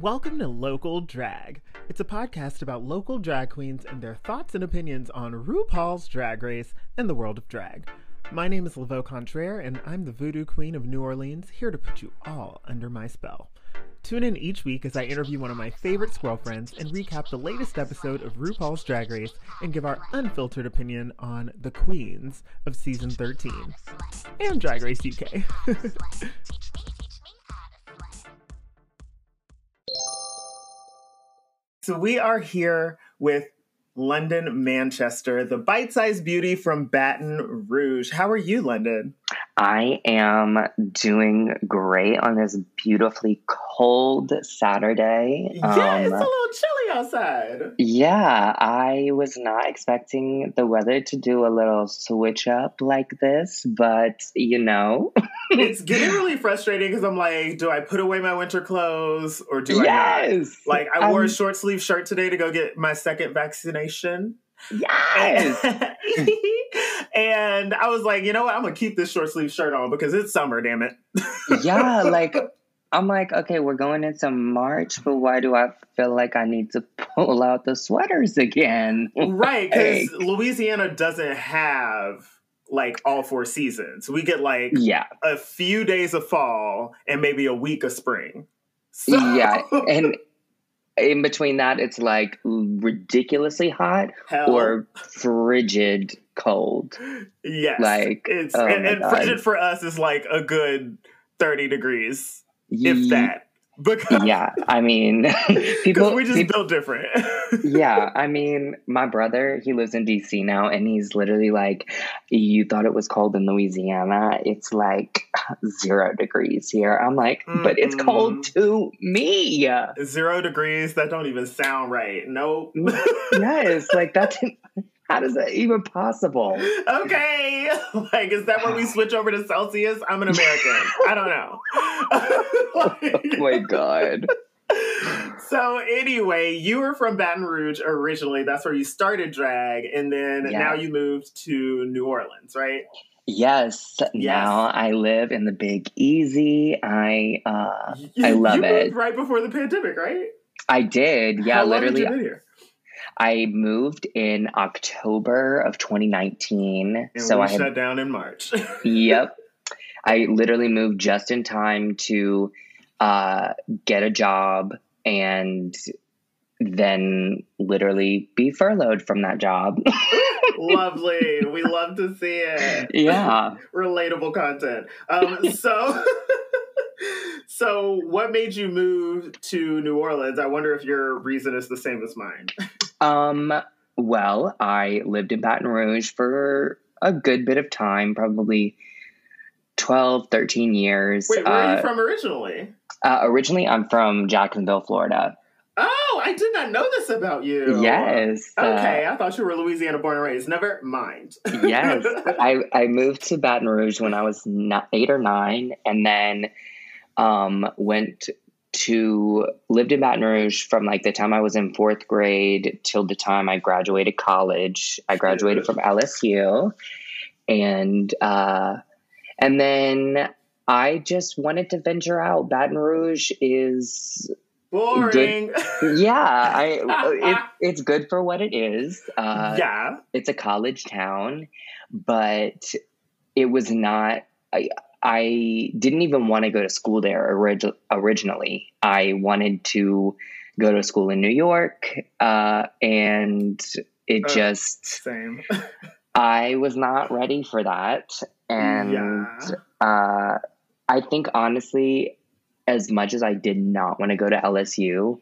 Welcome to Local Drag. It's a podcast about local drag queens and their thoughts and opinions on RuPaul's Drag Race and the world of drag. My name is Laveau Contraire, and I'm the voodoo queen of New Orleans, here to put you all under my spell. Tune in each week as I interview one of my favorite squirrel friends and recap the latest episode of RuPaul's Drag Race and give our unfiltered opinion on the queens of season 13 and Drag Race UK. so we are here with London Manchester, the bite sized beauty from Baton Rouge. How are you, London? I am doing great on this beautifully cold Saturday. Yeah, um, it's a little chilly outside. Yeah, I was not expecting the weather to do a little switch up like this, but you know. it's getting really frustrating because I'm like, do I put away my winter clothes or do yes! I not? Like, I wore um, a short sleeve shirt today to go get my second vaccination. Yes. and I was like, you know what? I'm gonna keep this short sleeve shirt on because it's summer, damn it. yeah, like I'm like, okay, we're going into March, but why do I feel like I need to pull out the sweaters again? right, because like, Louisiana doesn't have like all four seasons. We get like yeah. a few days of fall and maybe a week of spring. So. Yeah, and in between that, it's like ridiculously hot Hell. or frigid cold. Yes, like it's oh and, and frigid for us is like a good thirty degrees, Ye- if that. Because yeah, I mean, people we just people, built different. yeah, I mean, my brother he lives in DC now, and he's literally like, "You thought it was cold in Louisiana? It's like zero degrees here." I'm like, mm-hmm. "But it's cold to me." Zero degrees? That don't even sound right. Nope. yes, like that's how is that even possible? Okay. Like, is that when we switch over to Celsius? I'm an American. I don't know. like, oh my God. So, anyway, you were from Baton Rouge originally. That's where you started drag. And then now you moved to New Orleans, right? Yes. yes. Now I live in the Big Easy. I uh, I love it. right before the pandemic, right? I did. Yeah, How literally. Long did you here? I moved in October of 2019. And so I had, shut down in March. yep. I literally moved just in time to uh, get a job and then literally be furloughed from that job. Lovely. We love to see it. Yeah. Relatable content. Um, so so what made you move to New Orleans? I wonder if your reason is the same as mine. Um, well, I lived in Baton Rouge for a good bit of time, probably 12, 13 years. Wait, where uh, are you uh, from originally? Uh, originally, I'm from Jacksonville, Florida. Oh, I did not know this about you. Yes. Okay, uh, I thought you were Louisiana born and raised. Never mind. yes. I, I moved to Baton Rouge when I was eight or nine and then um, went to lived in Baton Rouge from like the time I was in fourth grade till the time I graduated college. I graduated from LSU, and uh, and then I just wanted to venture out. Baton Rouge is boring. Good. Yeah, I it, it's good for what it is. Uh, yeah, it's a college town, but it was not. I, I didn't even want to go to school there orig- originally. I wanted to go to school in New York, uh, and it uh, just same. I was not ready for that, and yeah. uh, I think honestly, as much as I did not want to go to LSU,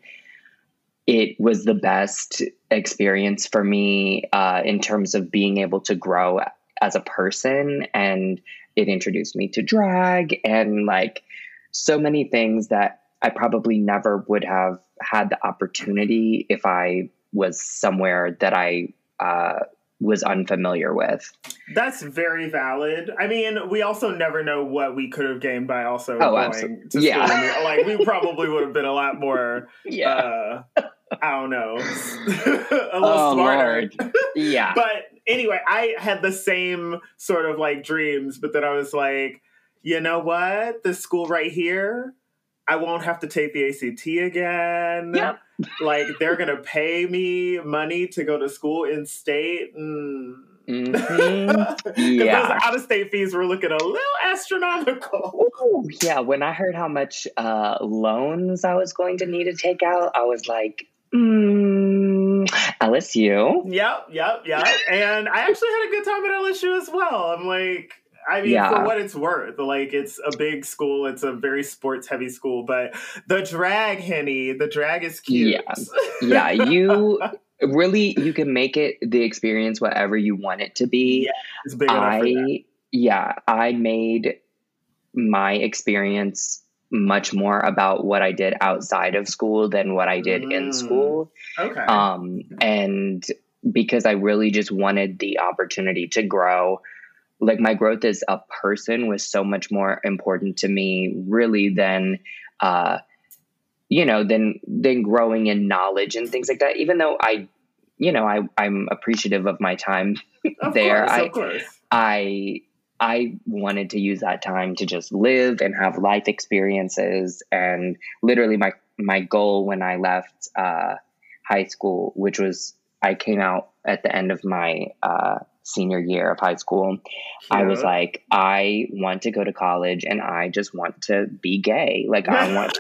it was the best experience for me uh, in terms of being able to grow as a person and it introduced me to drag and like so many things that I probably never would have had the opportunity if I was somewhere that I uh, was unfamiliar with. That's very valid. I mean, we also never know what we could have gained by also oh, going absolutely. to yeah. school. Like we probably would have been a lot more yeah. Uh, I don't know, a little oh, smarter. Lord. Yeah. but anyway, I had the same sort of like dreams, but then I was like, you know what? This school right here, I won't have to take the ACT again. Yep. like they're gonna pay me money to go to school in state. Mm. Mhm. yeah. Yeah. out of state fees were looking a little astronomical. Ooh, yeah, when I heard how much uh, loans I was going to need to take out, I was like, mm, LSU. Yep, yep, yep. And I actually had a good time at LSU as well. I'm like, I mean, Yeah. for what it's worth, like it's a big school, it's a very sports heavy school, but the drag, Henny, the drag is cute. Yeah. Yeah, you really you can make it the experience whatever you want it to be. Yeah, it's big enough for that. I yeah, I made my experience much more about what I did outside of school than what I did in Mm. school. Okay. um, and because I really just wanted the opportunity to grow. Like my growth as a person was so much more important to me, really, than uh, you know, than than growing in knowledge and things like that. Even though I, you know, I I'm appreciative of my time of there, course, I- of course. I I wanted to use that time to just live and have life experiences and literally my my goal when I left uh, high school, which was I came out at the end of my uh, senior year of high school. I was like, I want to go to college and I just want to be gay. Like I want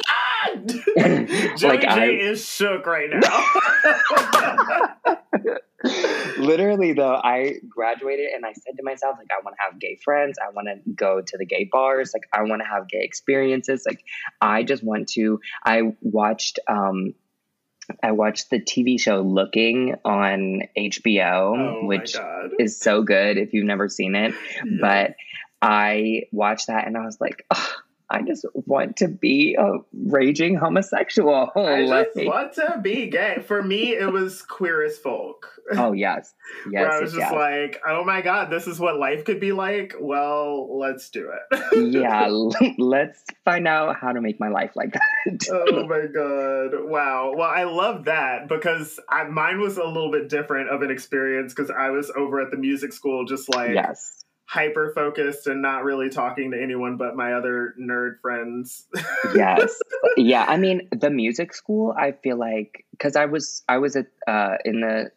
Joey Like, J I- is shook right now. literally though i graduated and i said to myself like i want to have gay friends. I want to go to the gay bars. Like i want to have gay experiences. Like i just want to i watched um i watched the tv show looking on hbo oh which is so good if you've never seen it. But i watched that and i was like "Ugh, i just want to be a raging homosexual I just Like- want to be gay. For me, it was queer as folk. oh yes yes where I was yes, just yes. like, oh my god, this is what life could be like. Well, let's do it. yeah, let's find out how to make my life like that. oh my god! Wow. Well, I love that because I, mine was a little bit different of an experience because I was over at the music school, just like yes. Hyper focused and not really talking to anyone but my other nerd friends. Yes. yeah, I mean, the music school, I feel like cuz I was I was at uh in the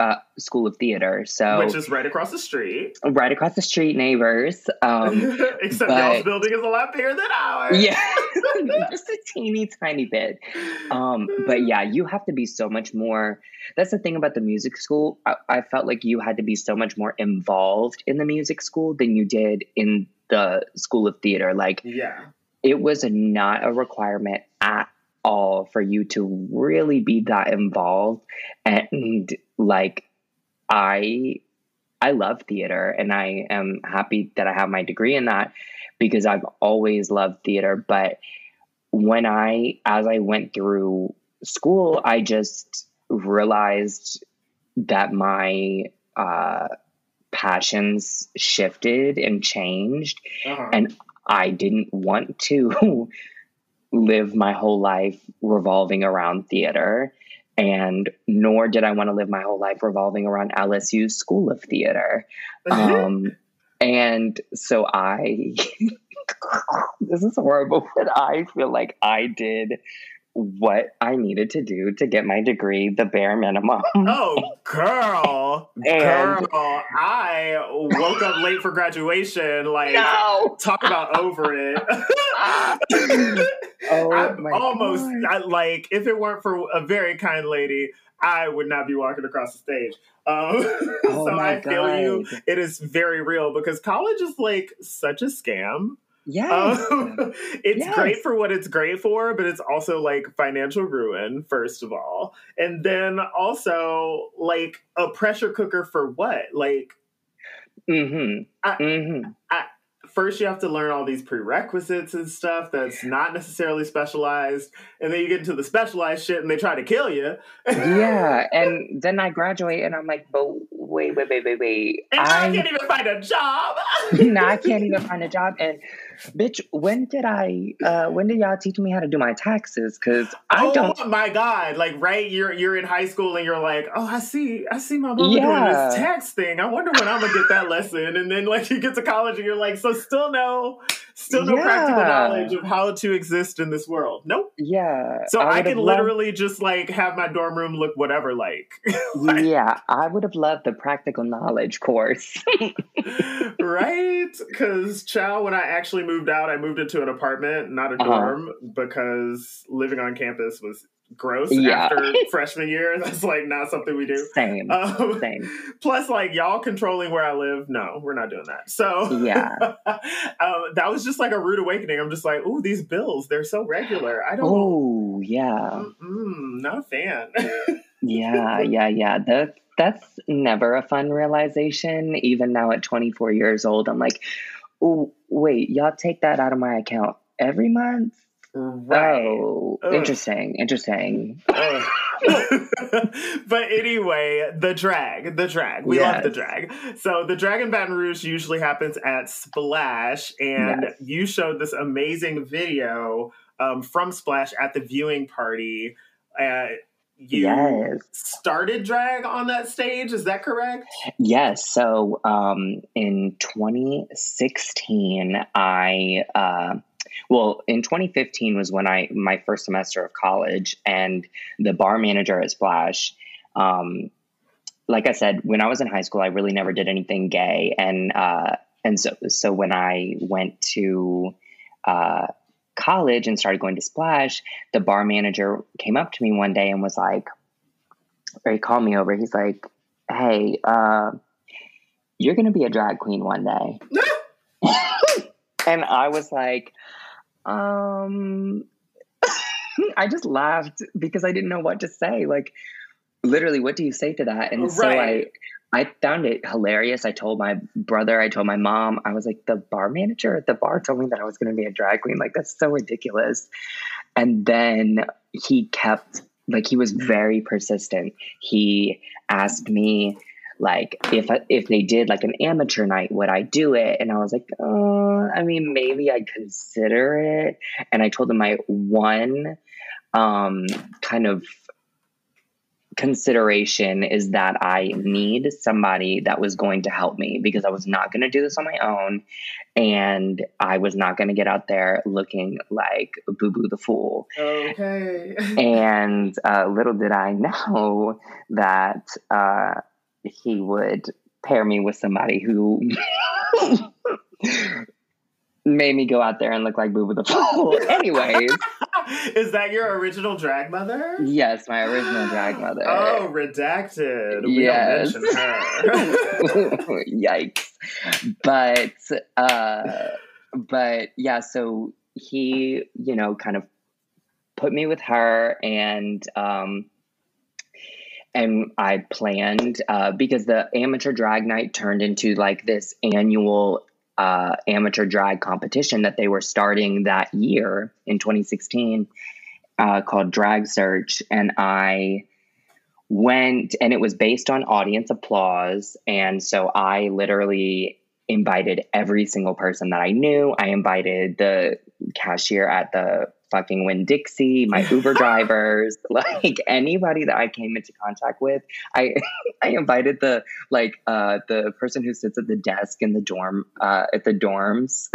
uh school of theater. So Which is right across the street. right across the street neighbors. Um Except but- y'all's building is a lot bigger than ours. yeah. Just a teeny tiny bit. Um but yeah, you have to be so much more that's the thing about the music school. I, I felt like you had to be so much more involved in the music school than you did in the school of theater. Like Yeah. it was not a requirement at all for you to really be that involved. And like i i love theater and i am happy that i have my degree in that because i've always loved theater. But when i as i went through school i just realized that my uh passions shifted and changed. Uh-huh. And- I didn't want to live my whole life revolving around theater, and nor did I want to live my whole life revolving around LSU's School of Theater. Um, and so I, this is horrible, but I feel like I did what I needed to do to get my degree, the bare minimum. Oh, girl. And- girl, I woke up late for graduation. Like, No! talk about over it. Oh I'm my almost God. I, like, if it weren't for a very kind lady, I would not be walking across the stage. Um, Oh so I feel you. It is very real because college is like such a scam. Yes. Um, it's Yes. great for what it's great for, but it's also like financial ruin, first of all. And then also like a pressure cooker for what? Like, mm-hmm. I- mm-hmm. first you have to learn all these prerequisites and stuff that's not necessarily specialized. And then you get into the specialized shit and they try to kill you. yeah, and then I graduate and I'm like, but wait, wait, wait, wait, wait. I, I can't even find a job. now I can't even find a job. And bitch, when did I? Uh, when did y'all teach me how to do my taxes? Because I oh don't. my god! Like right, you're you're in high school and you're like, oh, I see, I see my mama doing this tax thing. I wonder when I'm gonna get that lesson. And then like you get to college and you're like, so still no, Still no yeah. practical knowledge of how to exist in this world. Nope. Yeah. So I, I can literally loved... just like have my dorm room look whatever like. like... Yeah, I would have loved the practical knowledge course. right? Because Chow, when I actually moved out, I moved into an apartment, not a uh-huh. dorm, uh-huh. because living on campus was gross yeah. after freshman year. That's like not something we do. Same. Um, Same. Plus, like y'all controlling where I live. No, we're not doing that. So yeah, um, that was just like a rude awakening. I'm just like, oh, these bills, they're so regular. I don't. Oh yeah. Not a fan. yeah, yeah, yeah. That that's never a fun realization. Even now at 24 years old, I'm like, oh wait, y'all take that out of my account every month Right. Oh, Ugh. interesting. Interesting. but anyway, the drag, the drag. We yes. love the drag. So the drag in Baton Rouge usually happens at Splash, and yes. you showed this amazing video um, from Splash at the viewing party. Uh, you yes. started drag on that stage, is that correct? Yes. So um, in 2016, I. Uh, well, in 2015 was when I my first semester of college, and the bar manager at Splash. Um, like I said, when I was in high school, I really never did anything gay, and uh, and so so when I went to uh, college and started going to Splash, the bar manager came up to me one day and was like, or he called me over. He's like, "Hey, uh, you're going to be a drag queen one day." and I was like, um, I just laughed because I didn't know what to say. Like, literally, what do you say to that? And right. so I, I found it hilarious. I told my brother, I told my mom, I was like, the bar manager at the bar told me that I was going to be a drag queen. Like, that's so ridiculous. And then he kept, like, he was very persistent. He asked me, like if if they did like an amateur night would i do it? And i was like oh i mean maybe i'd consider it. And i told them my one um kind of consideration is that i need somebody that was going to help me because i was not going to do this on my own and i was not going to get out there looking like boo boo the fool. Okay. And uh, little did i know that uh, he would pair me with somebody who made me go out there and look like Boo the Fool. Anyways. Is that your original drag mother? Yes, my original drag mother. Oh, redacted. We yes. don't mention her. Yikes. But uh but yeah, so he, you know, kind of put me with her and um and I planned uh, because the amateur drag night turned into like this annual uh, amateur drag competition that they were starting that year in 2016 uh, called Drag Search, and I went and it was based on audience applause, and so I literally invited every single person that I knew. I invited the cashier at the fucking Winn-Dixie, my Uber drivers, like anybody that I came into contact with. I I invited the like uh the person who sits at the desk in the dorm uh at the dorms.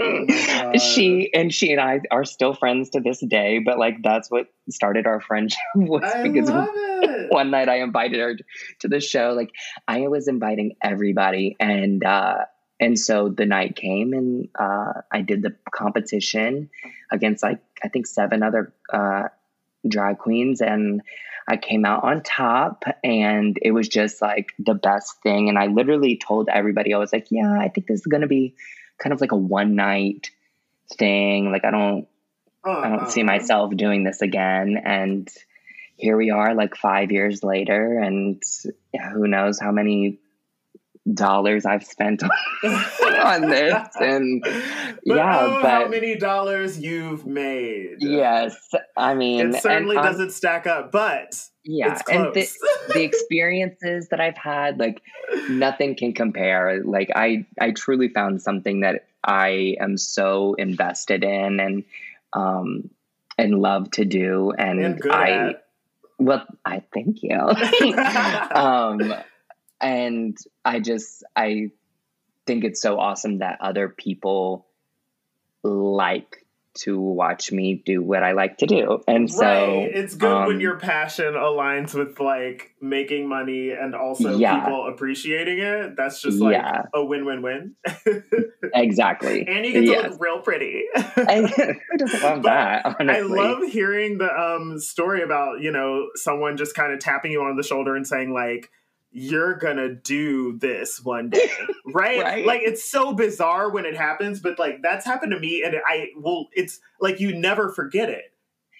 Oh she and she and I are still friends to this day, but like that's what started our friendship was I because one night I invited her to the show. Like I was inviting everybody and uh and so the night came and uh, I did the competition against like I think seven other uh, drag queens and I came out on top and it was just like the best thing. And I literally told everybody I was like yeah I think this is going to be kind of like a one night thing. Like I don't uh, I don't see uh-huh. myself doing this again. And here we are like 5 years later and who knows how many dollars I've spent on this, and but yeah, oh, but how many dollars you've made? Yes, I mean, it certainly doesn't stack up, but yeah, and the, the experiences that I've had, like nothing can compare. Like I, I truly found something that I am so invested in and um and love to do, and, and I. At. Well, I thank you. um, and I just I think it's so awesome that other people like to watch me do what I like to do. And so right. it's good um, when your passion aligns with like making money and also yeah. people appreciating it. That's just like yeah. a win win win. exactly. And you get to yes. look real pretty. who doesn't love that? Honestly. I love hearing the um, story about, you know, someone just kind of tapping you on the shoulder and saying like, you're gonna do this one day, right? right? Like it's so bizarre when it happens, but like that's happened to me, and I will. It's like you never forget it.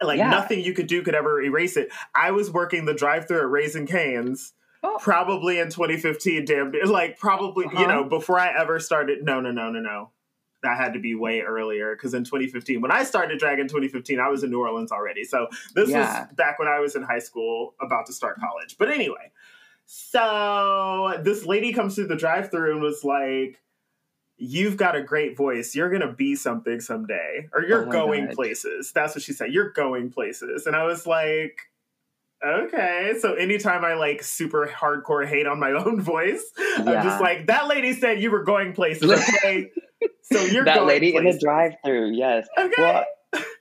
Like yeah. nothing you could do could ever erase it. I was working the drive-through at Raising Cane's. Oh. Probably in 2015, damn, like probably uh-huh. you know before I ever started. No, no, no, no, no. That had to be way earlier because in 2015, when I started drag in 2015, I was in New Orleans already. So this yeah. was back when I was in high school, about to start college. But anyway, so this lady comes through the drive through and was like, You've got a great voice. You're going to be something someday, or you're oh going God. places. That's what she said. You're going places. And I was like, Okay. So anytime I like super hardcore hate on my own voice, yeah. I'm just like, That lady said you were going places. Okay. so you're that lady places. in the drive through. Yes. Okay. Well,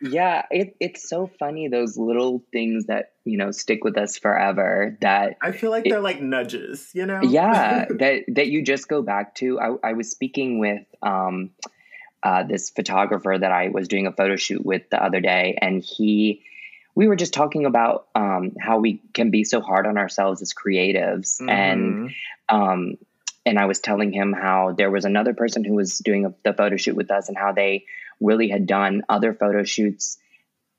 yeah, it, it's so funny those little things that you know stick with us forever. That I feel like it, they're like nudges, you know. Yeah, that that you just go back to. I, I was speaking with um, uh, this photographer that I was doing a photo shoot with the other day, and he, we were just talking about um, how we can be so hard on ourselves as creatives, mm-hmm. and um, and I was telling him how there was another person who was doing a, the photo shoot with us, and how they really had done other photo shoots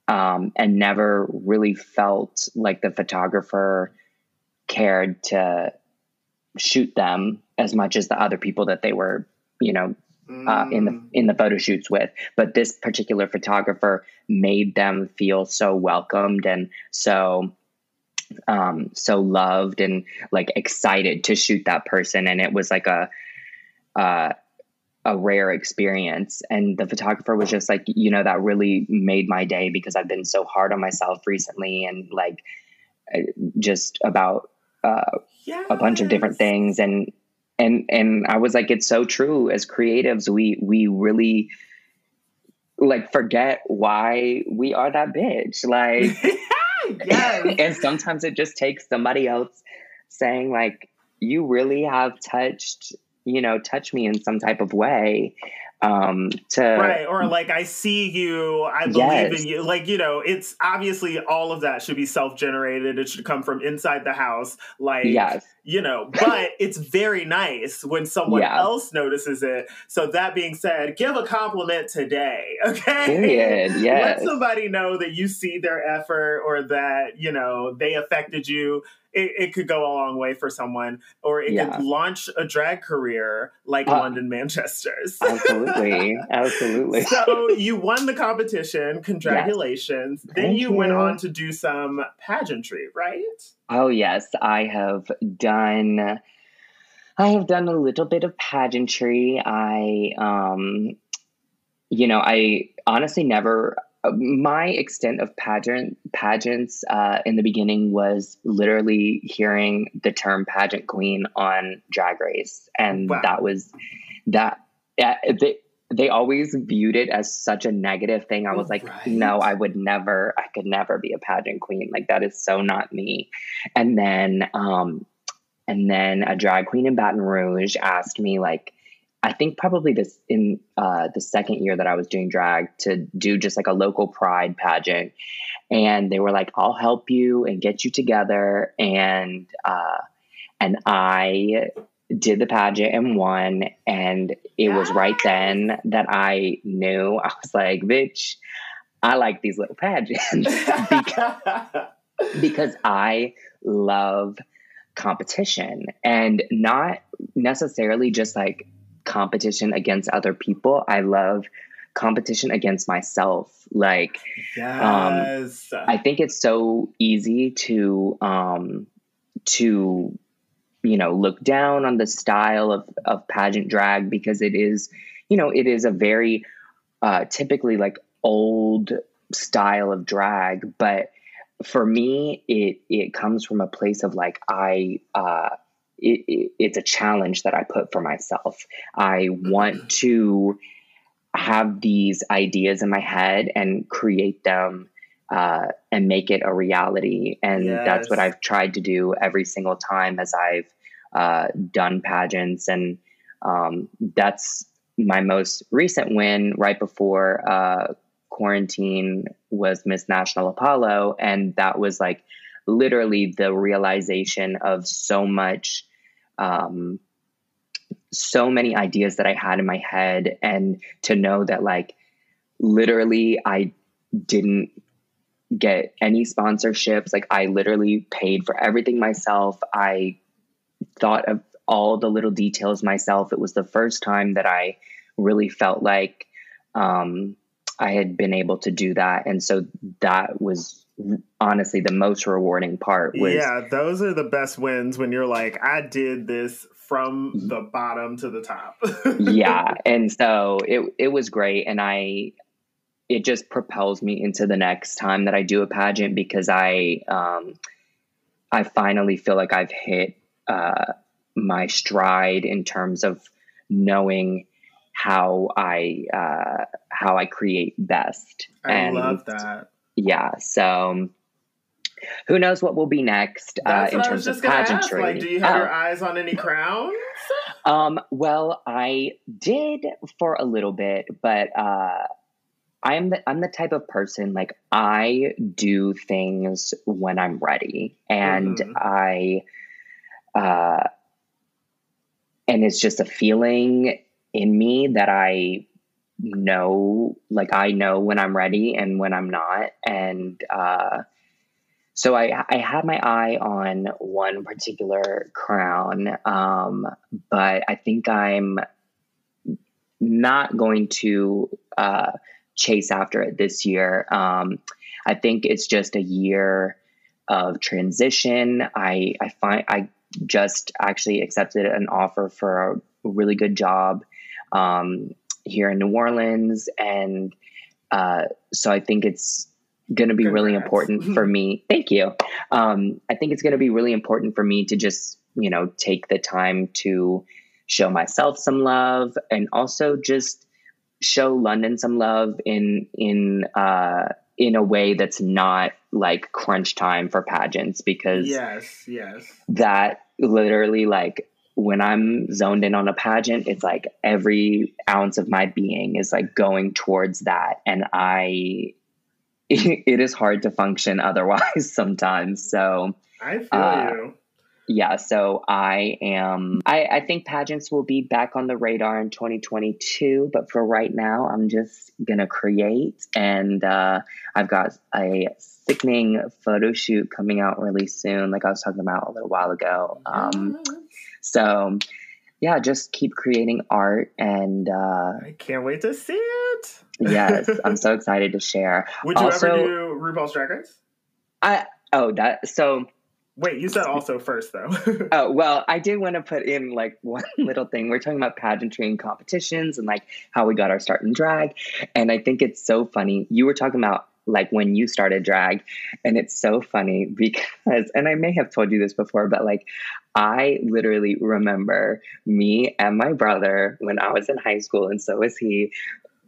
um, and never really felt like the photographer cared to shoot them as much as the other people that they were, you know, uh, in the mm. in the photo shoots with. But this particular photographer made them feel so welcomed and so um, so loved and like excited to shoot that person. And it was like a uh, a rare experience. And the photographer was just like, you know, that really made my day because I've been so hard on myself recently and like uh, just about uh, yes. a bunch of different things. And, and, and I was like, it's so true as creatives, we, we really like forget why we are that bitch. Like, yes. and sometimes it just takes somebody else saying like, you really have touched you know, touch me in some type of way. Um, to right or like I see you, I believe yes. in you. Like you know, it's obviously all of that should be self generated. It should come from inside the house. Like yes. you know, but it's very nice when someone yeah. else notices it. So that being said, give a compliment today, okay? Period. Yes. Let somebody know that you see their effort or that you know they affected you it, it could go a long way for someone, or it yeah. could launch a drag career like uh, London Manchester's. absolutely, absolutely. So you won the competition. Congratulations. Yes. Then you, you went on to do some pageantry, right? Oh yes, I have done. I have done a little bit of pageantry. I, um, you know, I honestly never my extent of pageant pageants uh, in the beginning was literally hearing the term pageant queen on Drag Race, and wow. that was that. Uh, they, they always viewed it as such a negative thing. I was like, right. no, I would never, I could never be a pageant queen. Like that is so not me. And then, um, and then a drag queen in Baton Rouge asked me like, I think probably this in uh, the second year that I was doing drag to do just like a local pride pageant. And they were like, I'll help you and get you together. And, uh, and I did the pageant and won. And it was right then that I knew I was like, bitch, I like these little pageants because, because I love competition and not necessarily just like competition against other people. I love competition against myself. Like, um, yes. um, I think it's so easy to, um, to, you know, look down on the style of, of pageant drag because it is, you know, it is a very, uh, typically like old style of drag, but for me, it, it comes from a place of like, I, uh, it, it, it's a challenge that I put for myself. I want mm-hmm. to have these ideas in my head and create them uh, and make it a reality. And yes. that's what I've tried to do every single time as I've uh, done pageants. And um, that's my most recent win right before uh, quarantine was Miss National Apollo. And that was like literally the realization of so much. Um, so many ideas that I had in my head, and to know that, like, literally, I didn't get any sponsorships. Like I literally paid for everything myself. I thought of all the little details myself. It was the first time that I really felt like um, I had been able to do that, and so that was honestly the most rewarding part. Was, yeah, those are the best wins when you're like, I did this from the bottom to the top. yeah, and so it it was great, and I it just propels me into the next time that I do a pageant because I um, I finally feel like I've hit uh, my stride in terms of knowing how I uh, how I create best. I and love that. Yeah, so who knows what will be next uh, in terms of pageantry? Like, do you have oh. your eyes on any crowns? Um, well, I did for a little bit, but uh, I'm the I'm the type of person like I do things when I'm ready and mm-hmm. I uh and it's just a feeling in me that I know like I know when I'm ready and when I'm not and uh so I I had my eye on one particular crown um but I think I'm not going to uh chase after it this year. Um, I think it's just a year of transition. I I find I just actually accepted an offer for a really good job um, here in New Orleans, and uh, so I think it's going to be Congrats. really important for me. Thank you. Um, I think it's going to be really important for me to just you know take the time to show myself some love and also just show London some love in in uh, in a way that's not like crunch time for pageants because yes, yes, that literally like when I'm zoned in on a pageant, it's like every ounce of my being is like going towards that, and I it is hard to function otherwise sometimes. So I feel uh, you yeah, so I am. I, I think pageants will be back on the radar in 2022, but for right now, I'm just gonna create, and uh, I've got a sickening photo shoot coming out really soon, like I was talking about a little while ago. Um, so, yeah, just keep creating art, and uh, I can't wait to see it. yes, I'm so excited to share. Would you also, ever do RuPaul's Drag Race? I oh that so Wait, you said also first though. oh well, I did want to put in like one little thing. We're talking about pageantry and competitions and like how we got our start in drag, and I think it's so funny. You were talking about like when you started drag, and it's so funny because, and I may have told you this before, but like I literally remember me and my brother when I was in high school, and so was he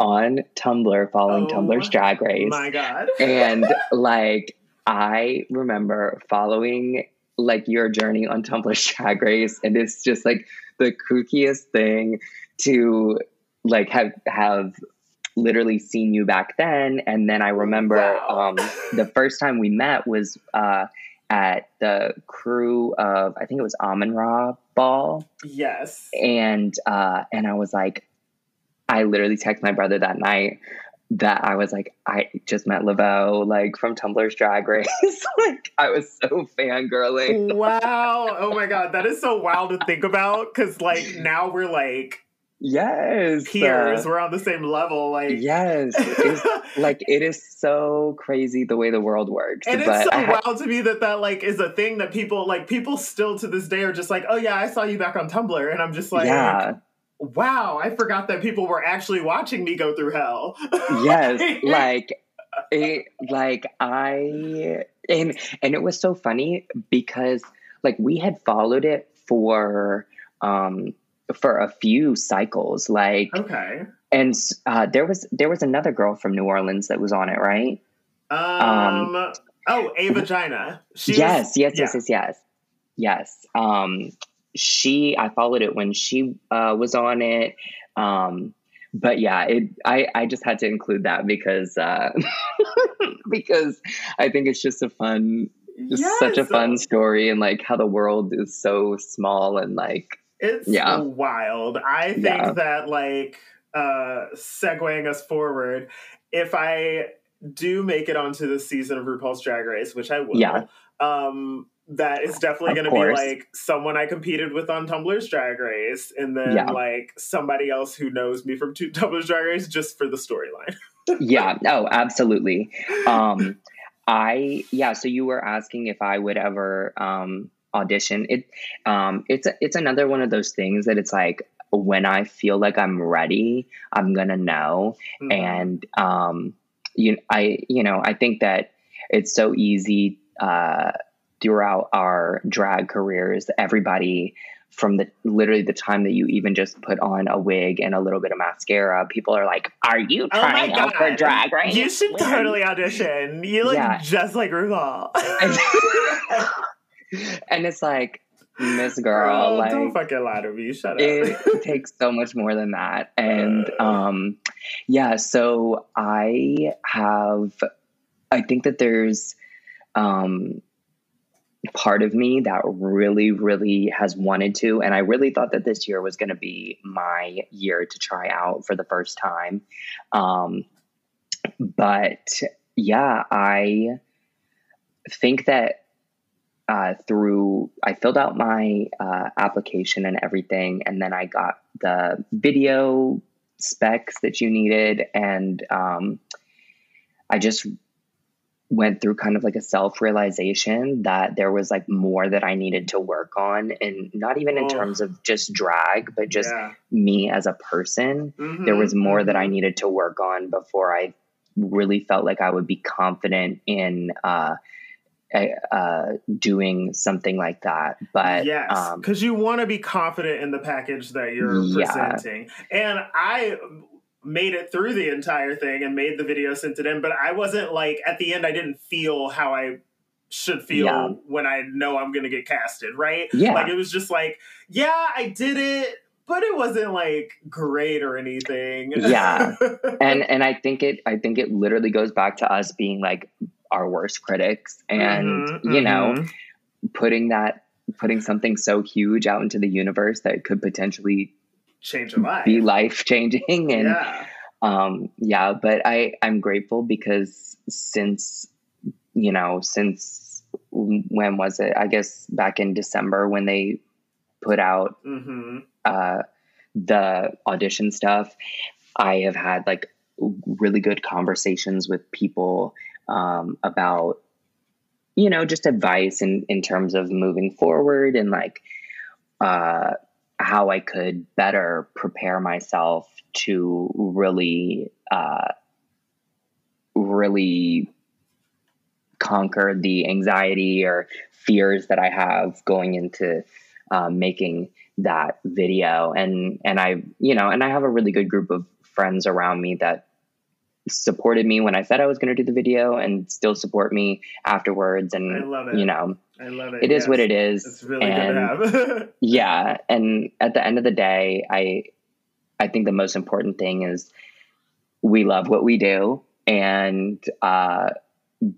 on Tumblr following oh, Tumblr's Drag Race. My God, and like I remember following like your journey on Tumblr Drag Race, and it's just like the kookiest thing to like have have literally seen you back then. And then I remember wow. um, the first time we met was uh, at the krewe of I think it was Amon Ra ball. Yes, and uh, and I was like, I literally texted my brother that night that I was like, I just met Laveau, like from Tumblr's Drag Race. like I was so fangirling. wow. Oh my god, that is so wild to think about because like now we're like Yes. Peers, uh, we're on the same level. Like Yes. like it is so crazy the way the world works. And it's so ha- wild to me that that like is a thing that people like people still to this day are just like, oh yeah, I saw you back on Tumblr. And I'm just like, yeah wow, I forgot that people were actually watching me go through hell. yes, like it like I and and it was so funny because like we had followed it for um for a few cycles like okay and uh, there was there was another girl from New Orleans that was on it, right? Um, um oh, a vagina She yes, yes, yeah. yes, yes, yes, yes. Um, she I followed it when she uh, was on it. Um, but yeah, it I I just had to include that because uh, because I think it's just a fun, just yes, such a fun story and like how the world is so small and like it's yeah. wild. I think yeah. that like uh segueing us forward, if I do make it onto the season of RuPaul's Drag Race, which I will, yeah. um, that is definitely going to be like someone I competed with on Tumblr's Drag Race, and then yeah. like somebody else who knows me from Tumblr's Drag Race just for the storyline. yeah, Oh, absolutely. Um, I yeah. So you were asking if I would ever um, audition. It um, it's it's another one of those things that it's like when I feel like I'm ready, I'm gonna know, mm-hmm. and um, you I you know I think that it's so easy. Uh, throughout our drag careers, everybody from the literally the time that you even just put on a wig and a little bit of mascara, people are like, "Are you oh trying oh out for drag right?" You should totally audition. You look yeah. just like RuPaul. and it's like, Miss Girl, oh, like don't fucking lie to me. Shut up. it takes so much more than that, and uh. um, yeah. So I have, I think that there's um part of me that really, really has wanted to. And I really thought that this year was going to be my year to try out for the first time. Um, but yeah, I think that uh, through, I filled out my uh, application and everything, and then I got the video specs that you needed. And um, I just went through kind of like a self realization that there was like more that I needed to work on, and not even in oh. terms of just drag, but just yeah. me as a person. Mm-hmm. There was more that I mm-hmm. needed to work on before I really felt like I would be confident in. Uh, uh, doing something like that. But yes, because um, you want to be confident in the package that you're yeah. presenting. And I made it through the entire thing and made the video, sent it in. But I wasn't like at the end. I didn't feel how I should feel yeah. when I know I'm going to get casted. Right? Yeah. Like it was just like, yeah, I did it. But it wasn't like great or anything. Yeah, and and I think it I think it literally goes back to us being like our worst critics, and mm-hmm, you mm-hmm. know, putting that putting something so huge out into the universe that could potentially change a life, be life changing, and yeah. um, yeah. But I I'm grateful because since you know since when was it? I guess back in December when they put out mm-hmm. uh, the audition stuff. I have had like really good conversations with people um, about you know just advice in in terms of moving forward and like uh how I could better prepare myself to really, uh, really conquer the anxiety or fears that I have going into uh, making that video. And and I, you know, and I have a really good group of friends around me that supported me when I said I was going to do the video and still support me afterwards. And you know, I love it. It yes. is what it is. It's really and, good to have. yeah, and at the end of the day, I I think the most important thing is we love what we do, and uh,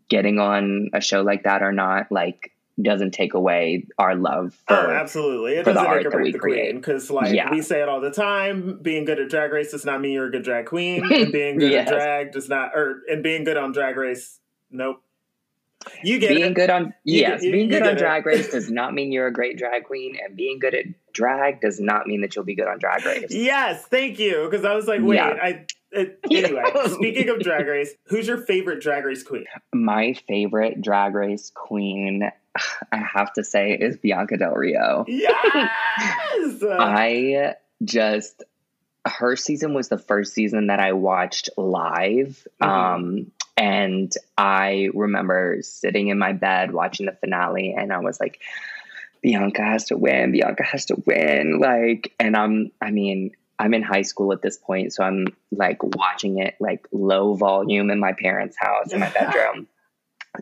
getting on a show like that or not, like doesn't take away our love oh, for oh, absolutely it for doesn't the art that we create because like yeah. we say it all the time being good at drag race does not mean you're a good drag queen and being good yes. at drag does not or and being good on drag race nope you get being it. good on you yes, get, being good on Drag Race does not mean you're a great drag queen, and being good at drag does not mean that you'll be good on Drag Race. Yes, thank you. Because I was like, wait, yeah. I. Anyway, speaking of Drag Race, who's your favorite Drag Race queen? My favorite Drag Race queen, I have to say, is Bianca Del Rio. Yes, I just her season was the first season that I watched live. Mm-hmm. Um, and I remember sitting in my bed watching the finale, and I was like, Bianca has to win. Bianca has to win. Like, and I'm, I mean, I'm in high school at this point, so I'm like watching it like low volume in my parents' house in my bedroom.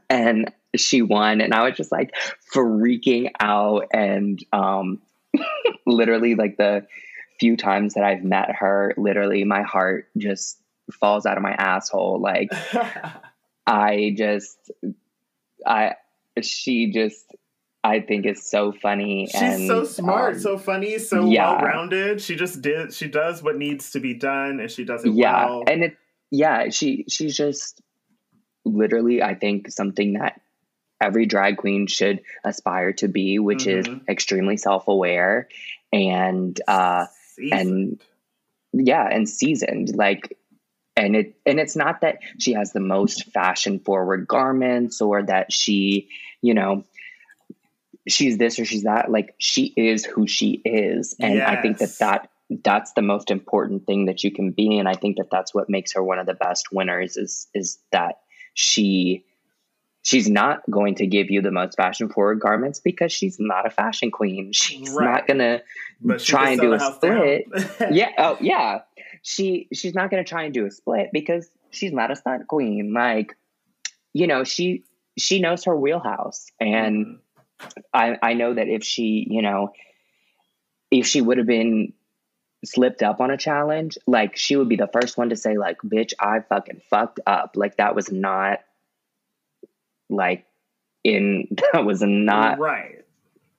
And she won and I was just like freaking out and um literally like the few times that I've met her, literally my heart just falls out of my asshole. Like I just I she just I think is so funny. She's and, so smart, um, so funny, so yeah. well rounded. She just did. She does what needs to be done, and she does it yeah, well. and it yeah she she's just literally I think something that every drag queen should aspire to be, which is Mhm. extremely self aware and uh Seasoned. yeah and seasoned like and it and it's not that she has the most fashion forward garments or that she you know she's this or she's that like she is who she is and i think that that that's the most important thing that you can be and i think that that's what makes her one of the best winners is is that she she's not going to give you the most fashion forward garments because she's not a fashion queen. She's Right. not gonna she try and do a split. Yeah oh yeah. She she's not going to try and do a split because she's not a stunt queen. Like you know she she knows her wheelhouse. And Mhm. i i know that if she you know if she would have been slipped up on a challenge like she would be the first one to say like bitch i fucking fucked up like that was not like in that was not right.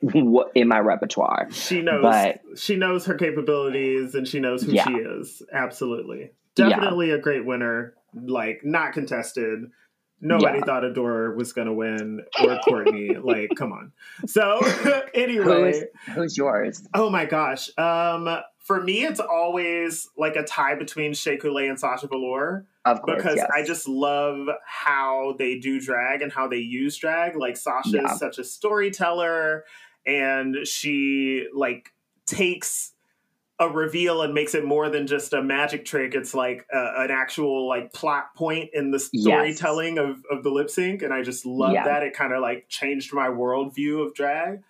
what in my repertoire She knows. but- she knows her capabilities, and she knows who Yeah. she is. Absolutely, Yeah. definitely a great winner. Like not contested. Nobody Yeah. thought Adora was gonna win or Courtney. like, come on. So who anyway, is who's yours Oh my gosh. Um, for me, it's always like a tie between Shea Coulee and Sasha Velour Of course, because yes. I just love how they do drag and how they use drag. Like Sasha Yeah. is such a storyteller, and she like takes a reveal and makes it more than just a magic trick. It's like a, an actual like plot point in the Yes. storytelling of of the lip sync, and I just love Yeah. that. It kind of like changed my worldview of drag.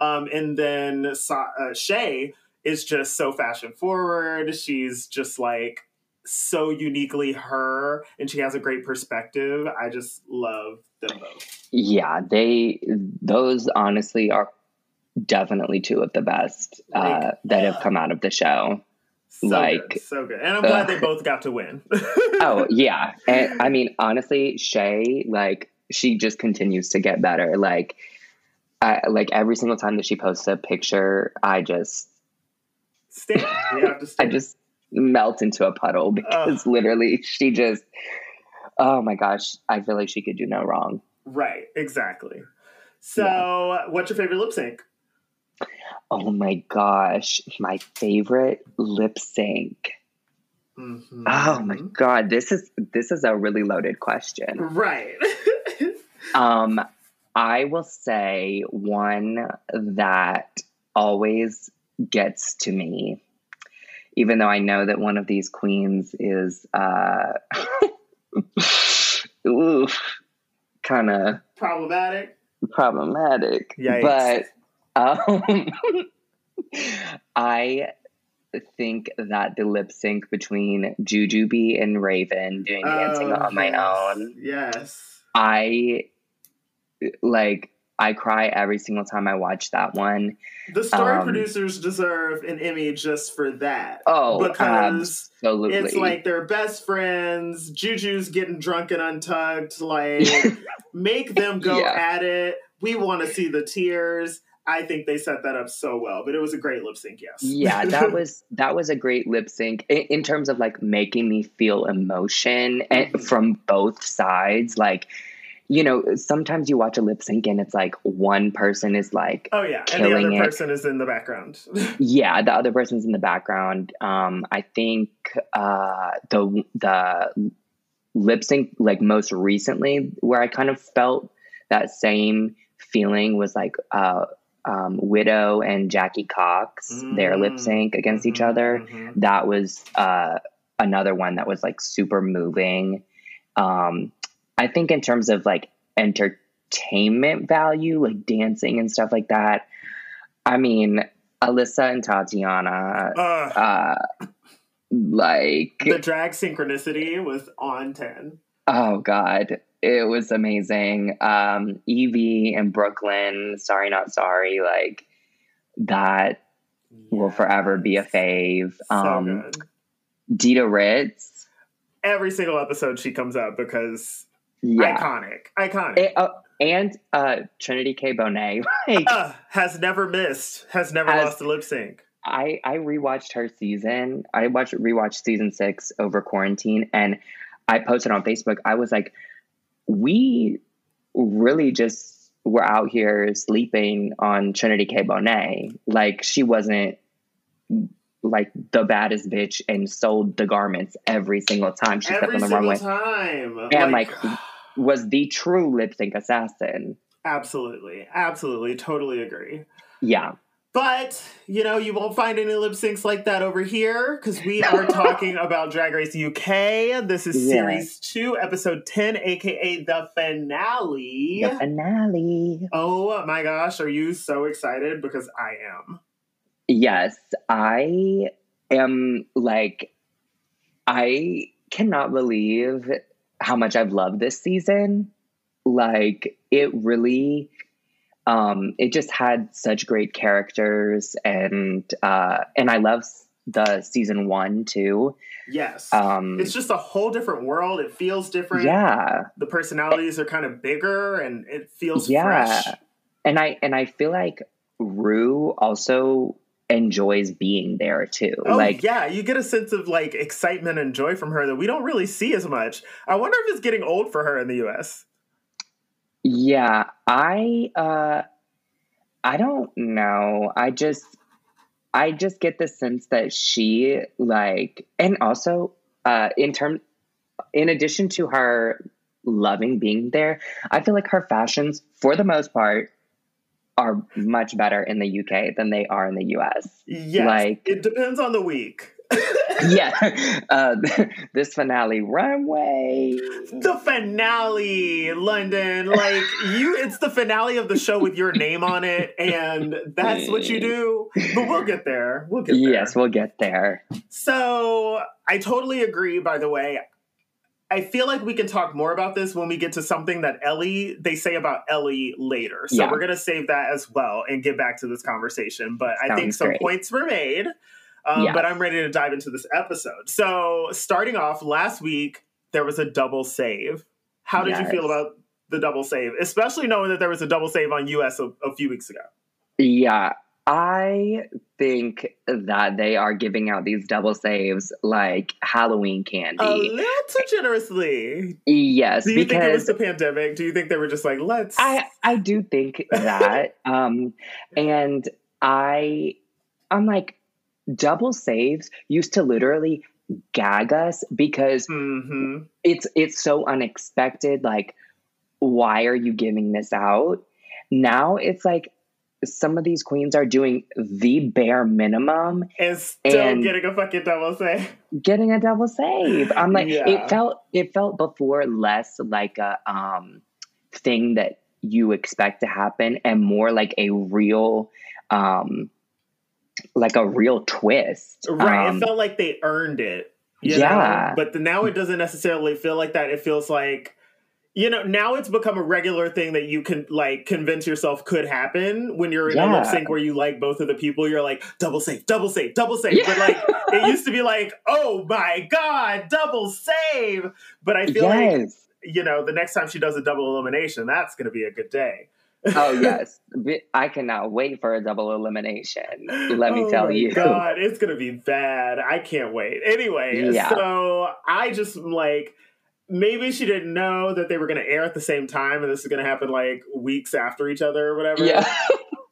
Um, and then Sa- uh, Shay is just so fashion forward. She's just like so uniquely her, and she has a great perspective. I just love them both. Yeah, they those honestly are definitely two of the best uh, Like, that have come out of the show. So Like- good, so good, and I'm glad Ugh. they both got to win. Oh yeah, and I mean honestly, Shay like she just continues to get better. Like, I, like every single time that she posts a picture, I just Stand. We have to I just melt into a puddle because literally she just oh my gosh, I feel like she could do no wrong. right, exactly. So, what's your favorite lip sync? Oh my gosh, my favorite lip sync. Mhm. Oh my god, this is this is a really loaded question. Right. Um, I will say one that always gets to me, even though I know that one of these queens is uh, oof, kind of Problematic. problematic. Yikes. But um, I think that the lip sync between Jujubee and Raven doing dancing Oh, on my own, Yes. I like I cry every single time I watch that one. The story Um, producers deserve an Emmy just for that. Oh, because absolutely. it's like they're best friends. Juju's getting drunk and untucked. Like, make them go Yeah. at it. We want to see the tears. I think they set that up so well, but it was a great lip sync. Yes. yeah, that was that was a great lip sync in, in terms of like making me feel emotion and Mhm. from both sides. Like, you know, sometimes you watch a lip sync and it's like one person is like Oh yeah, and the killing other it. person is in the background. yeah the other person's in the background um i think uh the the lip sync like most recently where i kind of felt that same feeling was like uh um widow and jackie cox their lip Mm. sync against each Mhm, other mhm. that was uh another one that was like super moving um i think in terms of like entertainment value like dancing and stuff like that i mean alyssa and tatiana Ugh, uh like the drag synchronicity was on 10. Oh God, it was amazing. Um, Yvie and Brooklyn, sorry not sorry, like that yes. will forever be a fave. So um, good. Dita Ritz. Every single episode she comes up because yeah. iconic, iconic. It, uh, and uh, Trinity K. Bonet like, uh, has never missed, has never has, lost a lip sync. I I rewatched her season. I watched rewatched season six over quarantine, and I posted on Facebook. I was like, we really just were out here sleeping on Trinity K. Bonet. Like she wasn't like the baddest bitch and sold the garments every single time she every stepped on the runway. Time. And like, like was the true lip sync assassin. Absolutely. Absolutely. Totally agree. Yeah. But, you know, you won't find any lip syncs like that over here because we are talking about Drag Race UK. This is yeah. series two, episode 10, aka the finale. The finale. Oh my gosh, are you so excited? Because I am. Yes, I am like, I cannot believe how much I've loved this season. Like, it really um, it just had such great characters and uh, and I love the season one too. Yes, um, it's just a whole different world. It feels different. Yeah, the personalities are kind of bigger and it feels yeah. Fresh. And I and I feel like Rue also enjoys being there too. Oh, like yeah, you get a sense of like excitement and joy from her that we don't really see as much. I wonder if it's getting old for her in the US. Yeah, I uh I don't know. I just I just get the sense that she like and also uh in terms in addition to her loving being there, I feel like her fashions for the most part are much better in the UK than they are in the US. Yes. Like it depends on the week. Yeah. Uh, this finale runway. The finale, London. Like you it's the finale of the show with your name on it, and that's what you do. But we'll get there. We'll get there. Yes, we'll get there. So I totally agree, by the way. I feel like we can talk more about this when we get to something that Ellie they say about Ellie later. So yeah. we're gonna save that as well and get back to this conversation. But Sounds I think some great. points were made. Um, yes. But I'm ready to dive into this episode. So, starting off last week, there was a double save. How did yes. you feel about the double save, especially knowing that there was a double save on US a, a few weeks ago? Yeah, I think that they are giving out these double saves like Halloween candy. A little too generously. Yes. Do you think it was the pandemic? Do you think they were just like, let's I, I do think that. um and I I'm like, double saves used to literally gag us because mm-hmm. it's it's so unexpected like why are you giving this out now it's like some of these queens are doing the bare minimum and still and getting a fucking double save getting a double save i'm like yeah. it felt it felt before less like a um thing that you expect to happen and more like a real um like a real twist. Right. Um, it felt like they earned it. yeah. Know? But the, now it doesn't necessarily feel like that. It feels like, you know, now it's become a regular thing that you can like convince yourself could happen when you're in yeah. a lip sync where you like both of the people. You're like, double save, double save, double save. Yeah. But like, it used to be like, oh my God, double save. But I feel yes. like, you know, the next time she does a double elimination, that's going to be a good day oh yes, I cannot wait for a double elimination. Let me oh tell you. God, it's gonna be bad. I can't wait. Anyway, yeah. so I just like maybe she didn't know that they were gonna air at the same time, and this is gonna happen like weeks after each other or whatever. Yeah.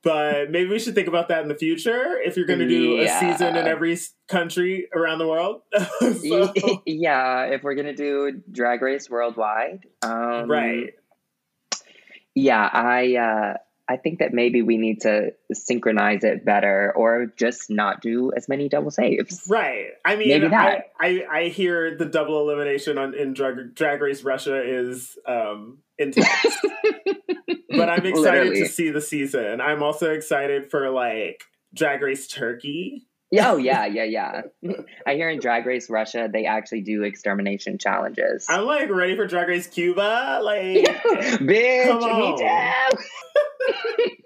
but maybe we should think about that in the future if you're going to do yeah. a season in every country around the world. so. Yeah, if we're going to do Drag Race worldwide, um, right? Yeah, I uh, I think that maybe we need to synchronize it better, or just not do as many double saves. Right. I mean, maybe that. I, I, I hear the double elimination on in Drag, Drag Race Russia is um, intense, but I'm excited Literally. to see the season. I'm also excited for like Drag Race Turkey Oh yeah, yeah, yeah. I hear in Drag Race Russia they actually do extermination challenges. I'm like ready for Drag Race Cuba, like bitch, me too.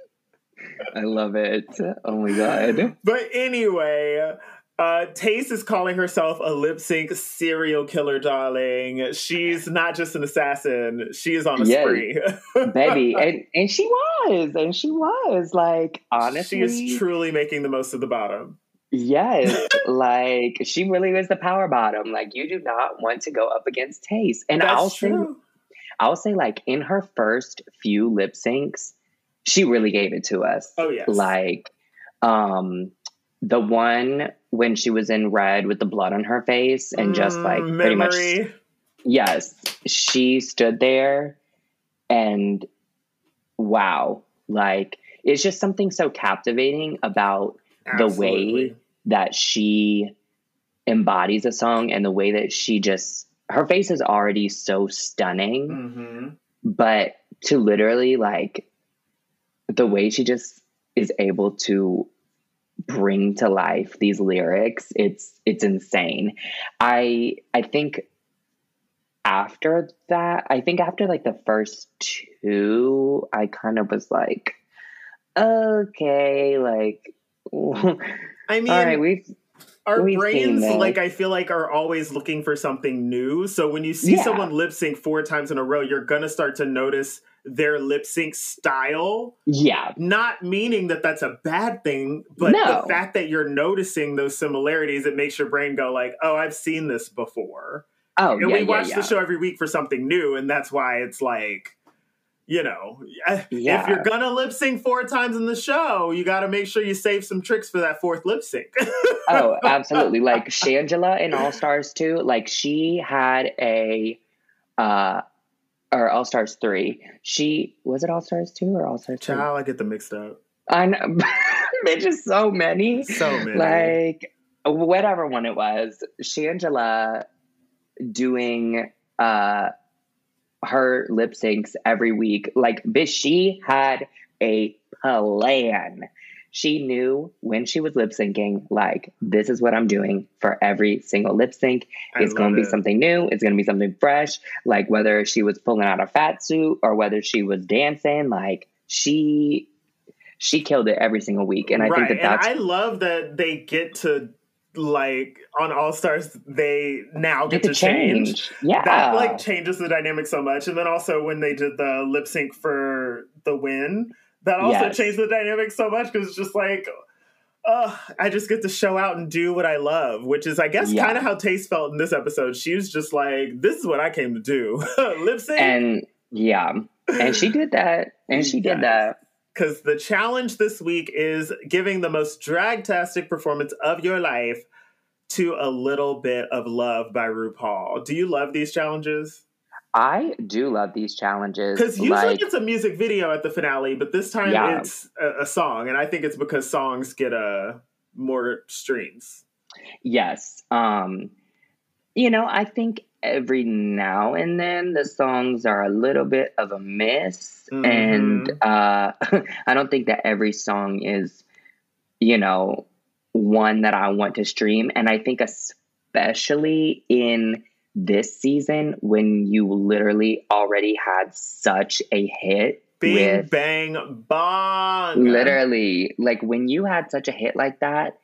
I love it. Oh my god. But anyway, uh, Tayce is calling herself a lip sync serial killer, darling. She's not just an assassin; she is on a yes, spree, baby. And and she was, and she was like honestly, she is truly making the most of the bottom. Yes, like she really was the power bottom. Like you do not want to go up against Tayce, and That's I'll true. say, I'll say, like in her first few lip syncs, she really gave it to us. Oh yes, like um the one when she was in red with the blood on her face and just like mm, pretty much yes she stood there and wow like it's just something so captivating about Absolutely. the way that she embodies a song and the way that she just her face is already so stunning mm-hmm. but to literally like the way she just is able to bring to life these lyrics it's it's insane i i think after that i think after like the first two i kind of was like okay like i mean right we've our We've brains like i feel like are always looking for something new so when you see yeah. someone lip sync four times in a row you're gonna start to notice their lip sync style. Yeah. Not meaning that that's a bad thing, but no. the fact that you're noticing those similarities, it makes your brain go like, "Oh, I've seen this before." Oh, yeah. and yeah, we watch yeah, the show every week for something new, and that's why it's like, you know, yeah. if you're gonna lip sync four times in the show, you got to make sure you save some tricks for that fourth lip sync. oh, absolutely! Like Shangela in All Stars 2, like she had a. uh or All Stars three. She was it All Stars two or All Stars? Child, I get them mixed up. I know, bitches, so many, so many. Like whatever one it was, Shangela doing uh her lip syncs every week. Like, bitch, she had a plan she knew when she was lip syncing, like, this is what I'm doing for every single lip sync. It's going to be something new. It's going to be something fresh. Like, whether she was pulling out a fat suit or whether she was dancing, like, she she killed it every single week and i right. think that that's and i love that they get to like on all stars they now get, get to change. change. yeah that like changes the dynamic so much and then also when they did the lip sync for the win that also yes. changed the dynamic so much because it's just like uh, I just get to show out and do what I love, which is, I guess, yeah. kind of how Tayce felt in this episode. She was just like, "This is what I came to do, lip sync." And yeah, and she did that, and she did that. Because the challenge this week is giving the most dragtastic performance of your life to a little bit of love by RuPaul. Do you love these challenges? I do love these challenges because usually like, it's a music video at the finale, but this time yeah. it's a, a, song, and I think it's because songs get a uh, more streams. Yes, um, you know, I think every now and then the songs are a little bit of a miss, mm-hmm. and uh, I don't think that every song is, you know, one that I want to stream, and I think especially in this season when you literally already had such a hit Bing with, bang bong. Literally, like when you had such a hit like that,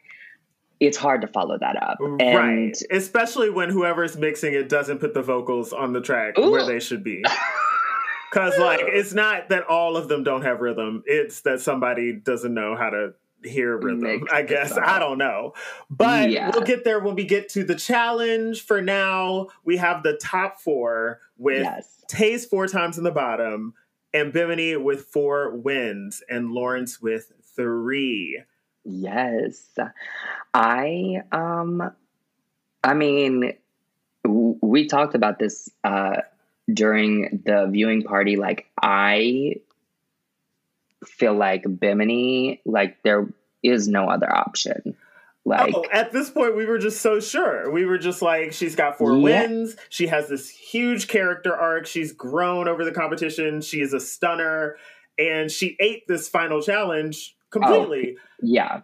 it's hard to follow that up. And, right. Especially when whoever's mixing it doesn't put the vocals on the track ooh. where they should be. Cause like it's not that all of them don't have rhythm. It's that somebody doesn't know how to hear rhythm, I guess. I don't know. But yeah. we'll get there when we get to the challenge. For now, we have the top four with yes. Tayce four times in the bottom, and Bimini with four wins, and Lawrence with three. Yes. I um I mean we talked about this uh during the viewing party like I feel like Bimini, like there is no other option. Like oh, at this point, we were just so sure. We were just like, she's got four yeah. wins. She has this huge character arc. She's grown over the competition. She is a stunner, and she ate this final challenge completely. Oh, yeah,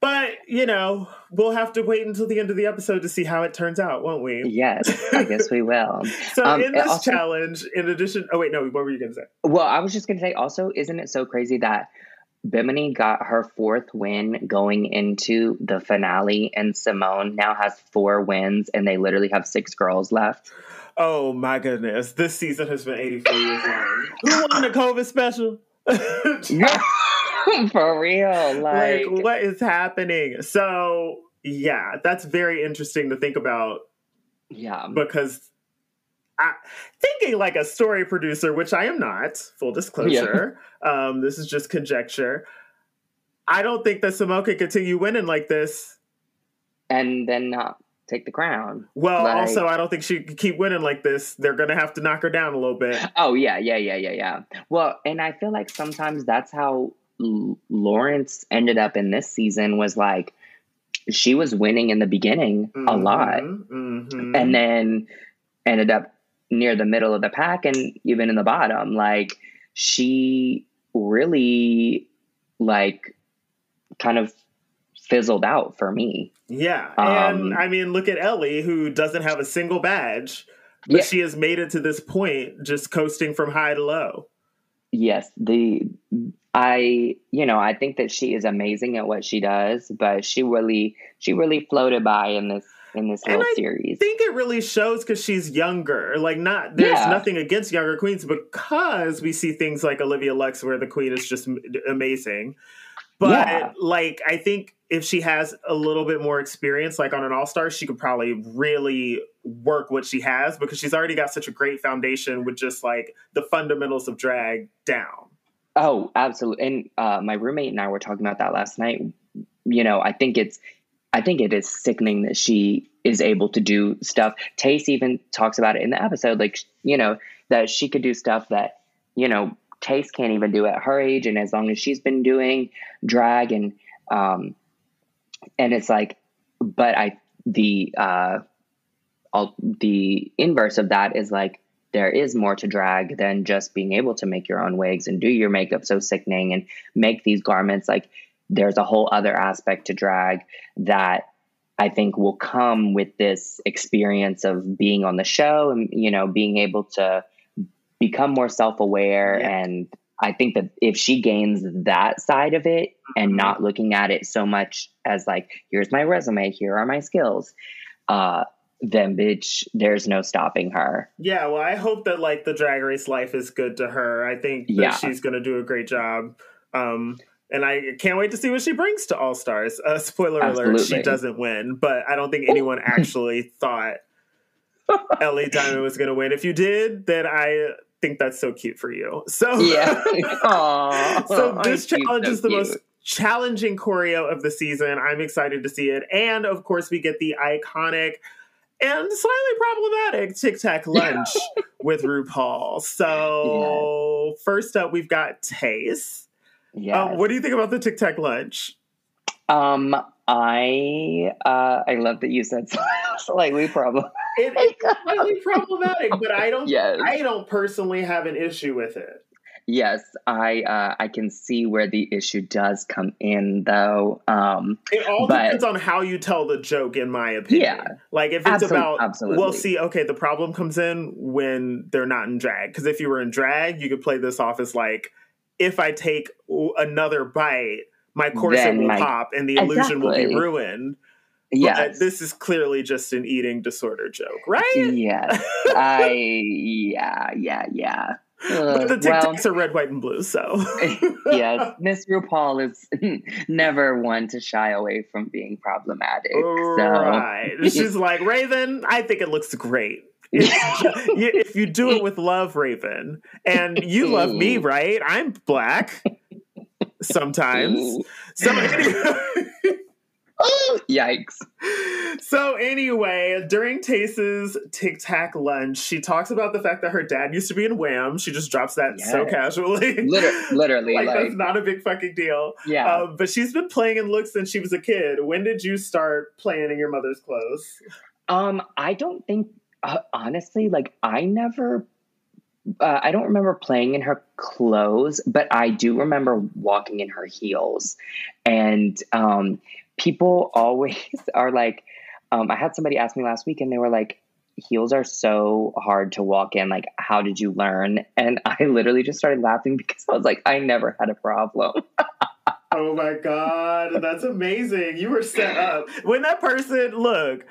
But, you know, we'll have to wait until the end of the episode to see how it turns out, won't we? Yes, I guess we will. so, um, in this also, challenge, in addition, oh, wait, no, what were you going to say? Well, I was just going to say also, isn't it so crazy that Bimini got her fourth win going into the finale, and Simone now has four wins, and they literally have six girls left? Oh my goodness. This season has been 84 years long. Who won the COVID special? For real. Like... like, what is happening? So, yeah, that's very interesting to think about. Yeah. Because I, thinking like a story producer, which I am not, full disclosure, yeah. um, this is just conjecture. I don't think that Simone can continue winning like this. And then not take the crown. Well, like, also, I don't think she can keep winning like this. They're going to have to knock her down a little bit. Oh, yeah, yeah, yeah, yeah, yeah. Well, and I feel like sometimes that's how Lawrence ended up in this season was like she was winning in the beginning mm-hmm, a lot mm-hmm. and then ended up near the middle of the pack and even in the bottom like she really like kind of fizzled out for me yeah and um, i mean look at ellie who doesn't have a single badge but yeah. she has made it to this point just coasting from high to low yes the I, you know, I think that she is amazing at what she does, but she really, she really floated by in this in this little I series. I think it really shows because she's younger. Like, not there's yeah. nothing against younger queens because we see things like Olivia Lux where the queen is just amazing. But yeah. like, I think if she has a little bit more experience, like on an All Star, she could probably really work what she has because she's already got such a great foundation with just like the fundamentals of drag down. Oh, absolutely. And uh, my roommate and I were talking about that last night. You know, I think it's, I think it is sickening that she is able to do stuff. Tayce even talks about it in the episode, like you know that she could do stuff that you know Tayce can't even do at her age, and as long as she's been doing drag and um, and it's like, but I the uh, all the inverse of that is like there is more to drag than just being able to make your own wigs and do your makeup so sickening and make these garments like there's a whole other aspect to drag that I think will come with this experience of being on the show and you know being able to become more self-aware yeah. and I think that if she gains that side of it and mm-hmm. not looking at it so much as like here's my resume here are my skills uh then bitch, there's no stopping her. Yeah, well, I hope that like the drag race life is good to her. I think that yeah. she's gonna do a great job. Um and I can't wait to see what she brings to All Stars. Uh, spoiler Absolutely. alert, she doesn't win, but I don't think anyone actually thought Ellie Diamond was going to win. If you did, then I think that's so cute for you. So yeah, Aww, so this challenge so is the cute. most challenging choreo of the season. I'm excited to see it, and of course, we get the iconic and slightly problematic Tic Tac lunch with RuPaul. So yes. first up, we've got Tayce. Yeah. Um, what do you think about the Tic Tac lunch? Um, I uh, I love that you said slightly problematic. It is slightly problematic, but I don't. Yes. I don't personally have an issue with it. Yes, I uh, I can see where the issue does come in, though. Um, it all but, depends on how you tell the joke, in my opinion. Yeah, like if it's about, absolutely. well, see, okay, the problem comes in when they're not in drag. Because if you were in drag, you could play this off as like, if I take another bite, my corset will my, pop and the illusion will be ruined. Yeah, this is clearly just an eating disorder joke, right? Yes, I yeah yeah yeah but the uh, Tic Tacs well, are red, white, and blue. So yes, Miss RuPaul is never one to shy away from being problematic. So. Right, she's like Raven. I think it looks great. if you do it with love, Raven, and you love me, right? I'm black sometimes. So anyway, Yikes. So anyway, during Tayce's Tic Tac lunch, she talks about the fact that her dad used to be in Wham. She just drops that yes. so casually. Liter- literally. like, like, that's not a big fucking deal. Yeah. Um, but she's been playing in looks since she was a kid. When did you start playing in your mother's clothes? Um, I don't think, uh, honestly, like, I never uh, I don't remember playing in her clothes, but I do remember walking in her heels. And um, people always are like, um, I had somebody ask me last week and they were like, heels are so hard to walk in. Like, how did you learn? And I literally just started laughing because I was like, I never had a problem. oh my God. That's amazing. You were set up. When that person, look,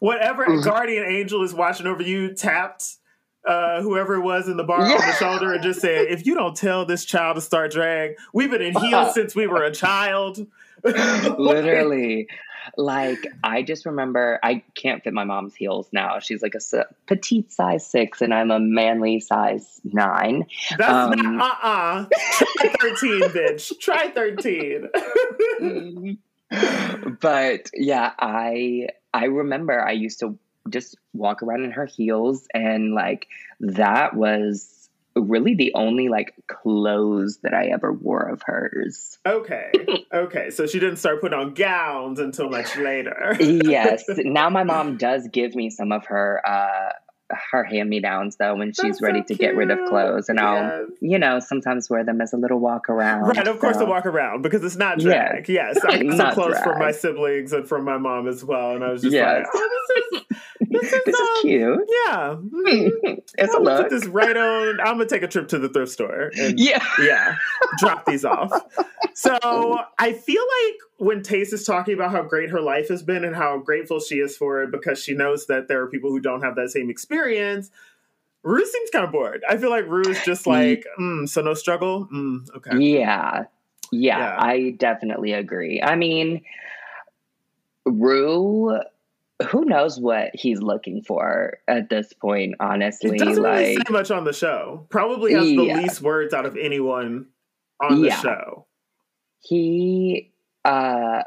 whatever mm-hmm. guardian angel is watching over you tapped uh, whoever it was in the bar yeah. on the shoulder and just said, if you don't tell this child to start drag, we've been in heels since we were a child. Literally. Like, I just remember I can't fit my mom's heels now. She's like a petite size six, and I'm a manly size nine. That's um, not, uh uh Try 13, bitch. Try 13. but yeah, I I remember I used to just walk around in her heels and like that was really the only like clothes that I ever wore of hers. Okay. Okay. So she didn't start putting on gowns until much later. yes. Now my mom does give me some of her uh her hand me downs though when she's That's ready so to get rid of clothes, and yes. I'll you know sometimes wear them as a little walk around. Right, of so. course, a walk around because it's not drag. Yes, yes. I got some clothes drag. from my siblings and from my mom as well, and I was just yes. like, oh, this is this is, this is um, cute. Yeah, it's a look. Put this right on. I'm gonna take a trip to the thrift store. And, yeah, yeah, drop these off. So I feel like when Tayce is talking about how great her life has been and how grateful she is for it because she knows that there are people who don't have that same experience. Rue seems kind of bored. I feel like Rue is just like, mm, so no struggle. Mm, okay. Yeah. yeah. yeah, I definitely agree. I mean, Rue who knows what he's looking for at this point honestly it doesn't like really say much on the show probably has the least words out of anyone on the show he uh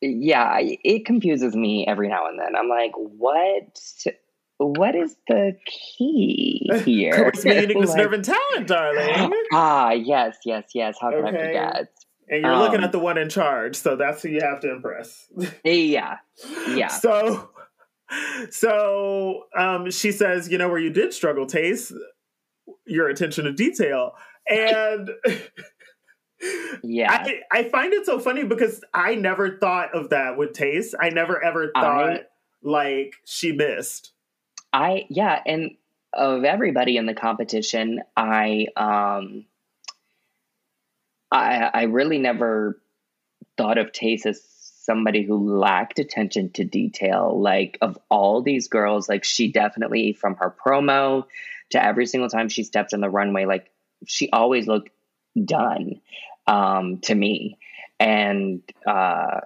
yeah it confuses me every now and then i'm like what what is the key here? Course meeting like, nerve and talent, darling. Ah, yes, yes, yes. How can okay. I forget? And you're um, looking at the one in charge, so that's who you have to impress. yeah. Yeah. So so um, she says, you know, where you did struggle, Tayce, your attention to detail. And yeah. I, I find it so funny because I never thought of that with Tayce I never ever thought I, like she missed. I yeah, and of everybody in the competition, I um I, I really never thought of Tayce as somebody who lacked attention to detail. Like, of all these girls, like, she definitely, from her promo to every single time she stepped on the runway, like, she always looked done um, to me. And uh,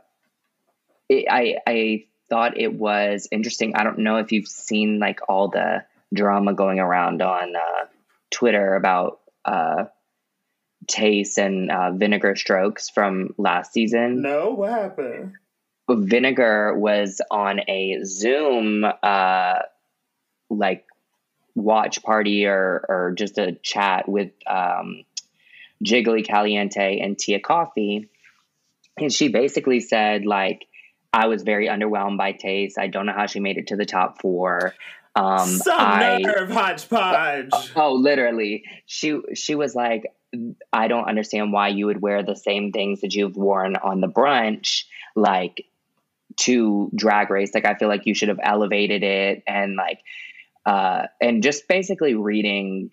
it, I, I thought it was interesting. I don't know if you've seen, like, all the drama going around on uh, Twitter about. Uh, Tayce and uh, Vinegar Strokes from last season. No, what happened? Vinegar was on a Zoom, uh, like watch party or or just a chat with um, Jiggly Caliente and Tia Kofi, and she basically said like, "I was very underwhelmed by Tayce. I don't know how she made it to the top four. Um, Some I, nerve hodgepodge. Oh, literally, she she was like, I don't understand why you would wear the same things that you've worn on the brunch, like to drag race. Like I feel like you should have elevated it and like uh and just basically reading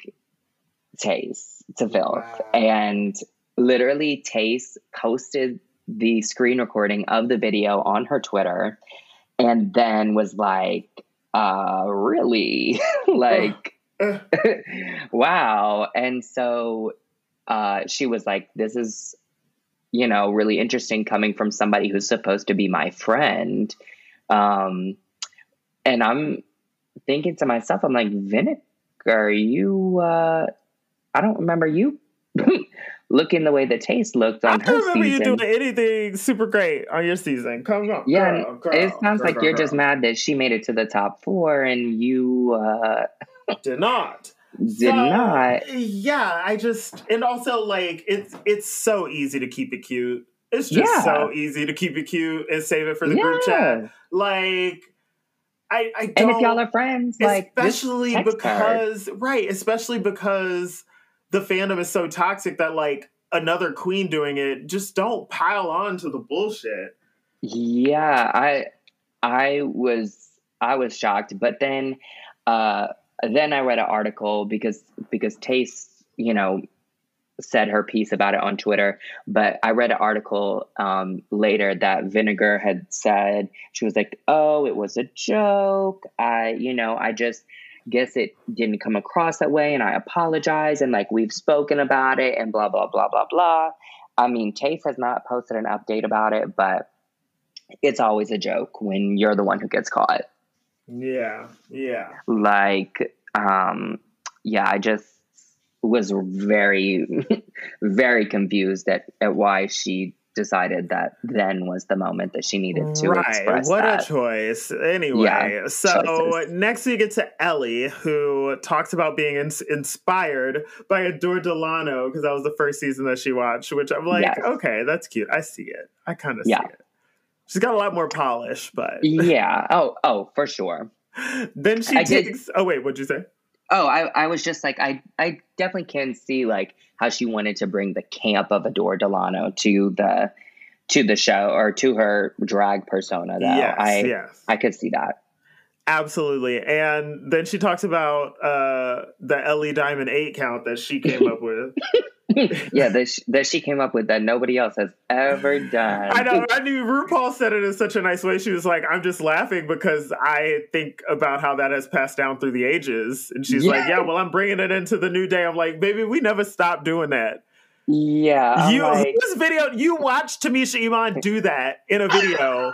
Tayce to filth. Wow. And literally Tayce posted the screen recording of the video on her Twitter and then was like, uh really? like wow. And so uh, she was like, "This is, you know, really interesting coming from somebody who's supposed to be my friend." Um, and I'm thinking to myself, I'm like, Vinegar, you, uh, I don't remember you looking the way the Tayce looked on I her remember season. you doing anything super great on your season. Come on, yeah. Girl, girl, it sounds girl, like you're just mad that she made it to the top four and you uh, did not did so, not. Yeah, I just and also like it's it's so easy to keep it cute. It's just yeah. so easy to keep it cute and save it for the yeah. group chat. Like I, I don't, and if y'all are friends, like especially because right, especially because the fandom is so toxic that like another queen doing it, just don't pile on to the bullshit. Yeah, I I was I was shocked, but then uh then I read an article because because Tayce, you know, said her piece about it on Twitter, but I read an article um, later that Vinegar had said she was like, "Oh, it was a joke. I, you know, I just guess it didn't come across that way, and I apologize. And like we've spoken about it, and blah blah blah blah blah." I mean, Tayce has not posted an update about it, but it's always a joke when you're the one who gets caught. Yeah, yeah. Like, um, yeah, I just was very, very confused at, at why she decided that then was the moment that she needed to right. express what that. a choice anyway yeah, so choices. next we get to ellie who talks about being in- inspired by adore delano because that was the first season that she watched which i'm like yes. okay that's cute i see it i kind of yeah. see it she's got a lot more polish but yeah oh oh for sure then she I takes did... oh wait what'd you say Oh, I, I was just like I I definitely can see like how she wanted to bring the camp of Adore Delano to the to the show or to her drag persona though. Yes, I yes. I could see that. Absolutely. And then she talks about uh the Ellie Diamond 8 count that she came up with. yeah, that she, that she came up with that nobody else has ever done. I know. I knew RuPaul said it in such a nice way. She was like, "I'm just laughing because I think about how that has passed down through the ages." And she's yeah. like, "Yeah, well, I'm bringing it into the new day." I'm like, "Baby, we never stopped doing that." Yeah, you like... this video. You watched Tamisha Iman do that in a video,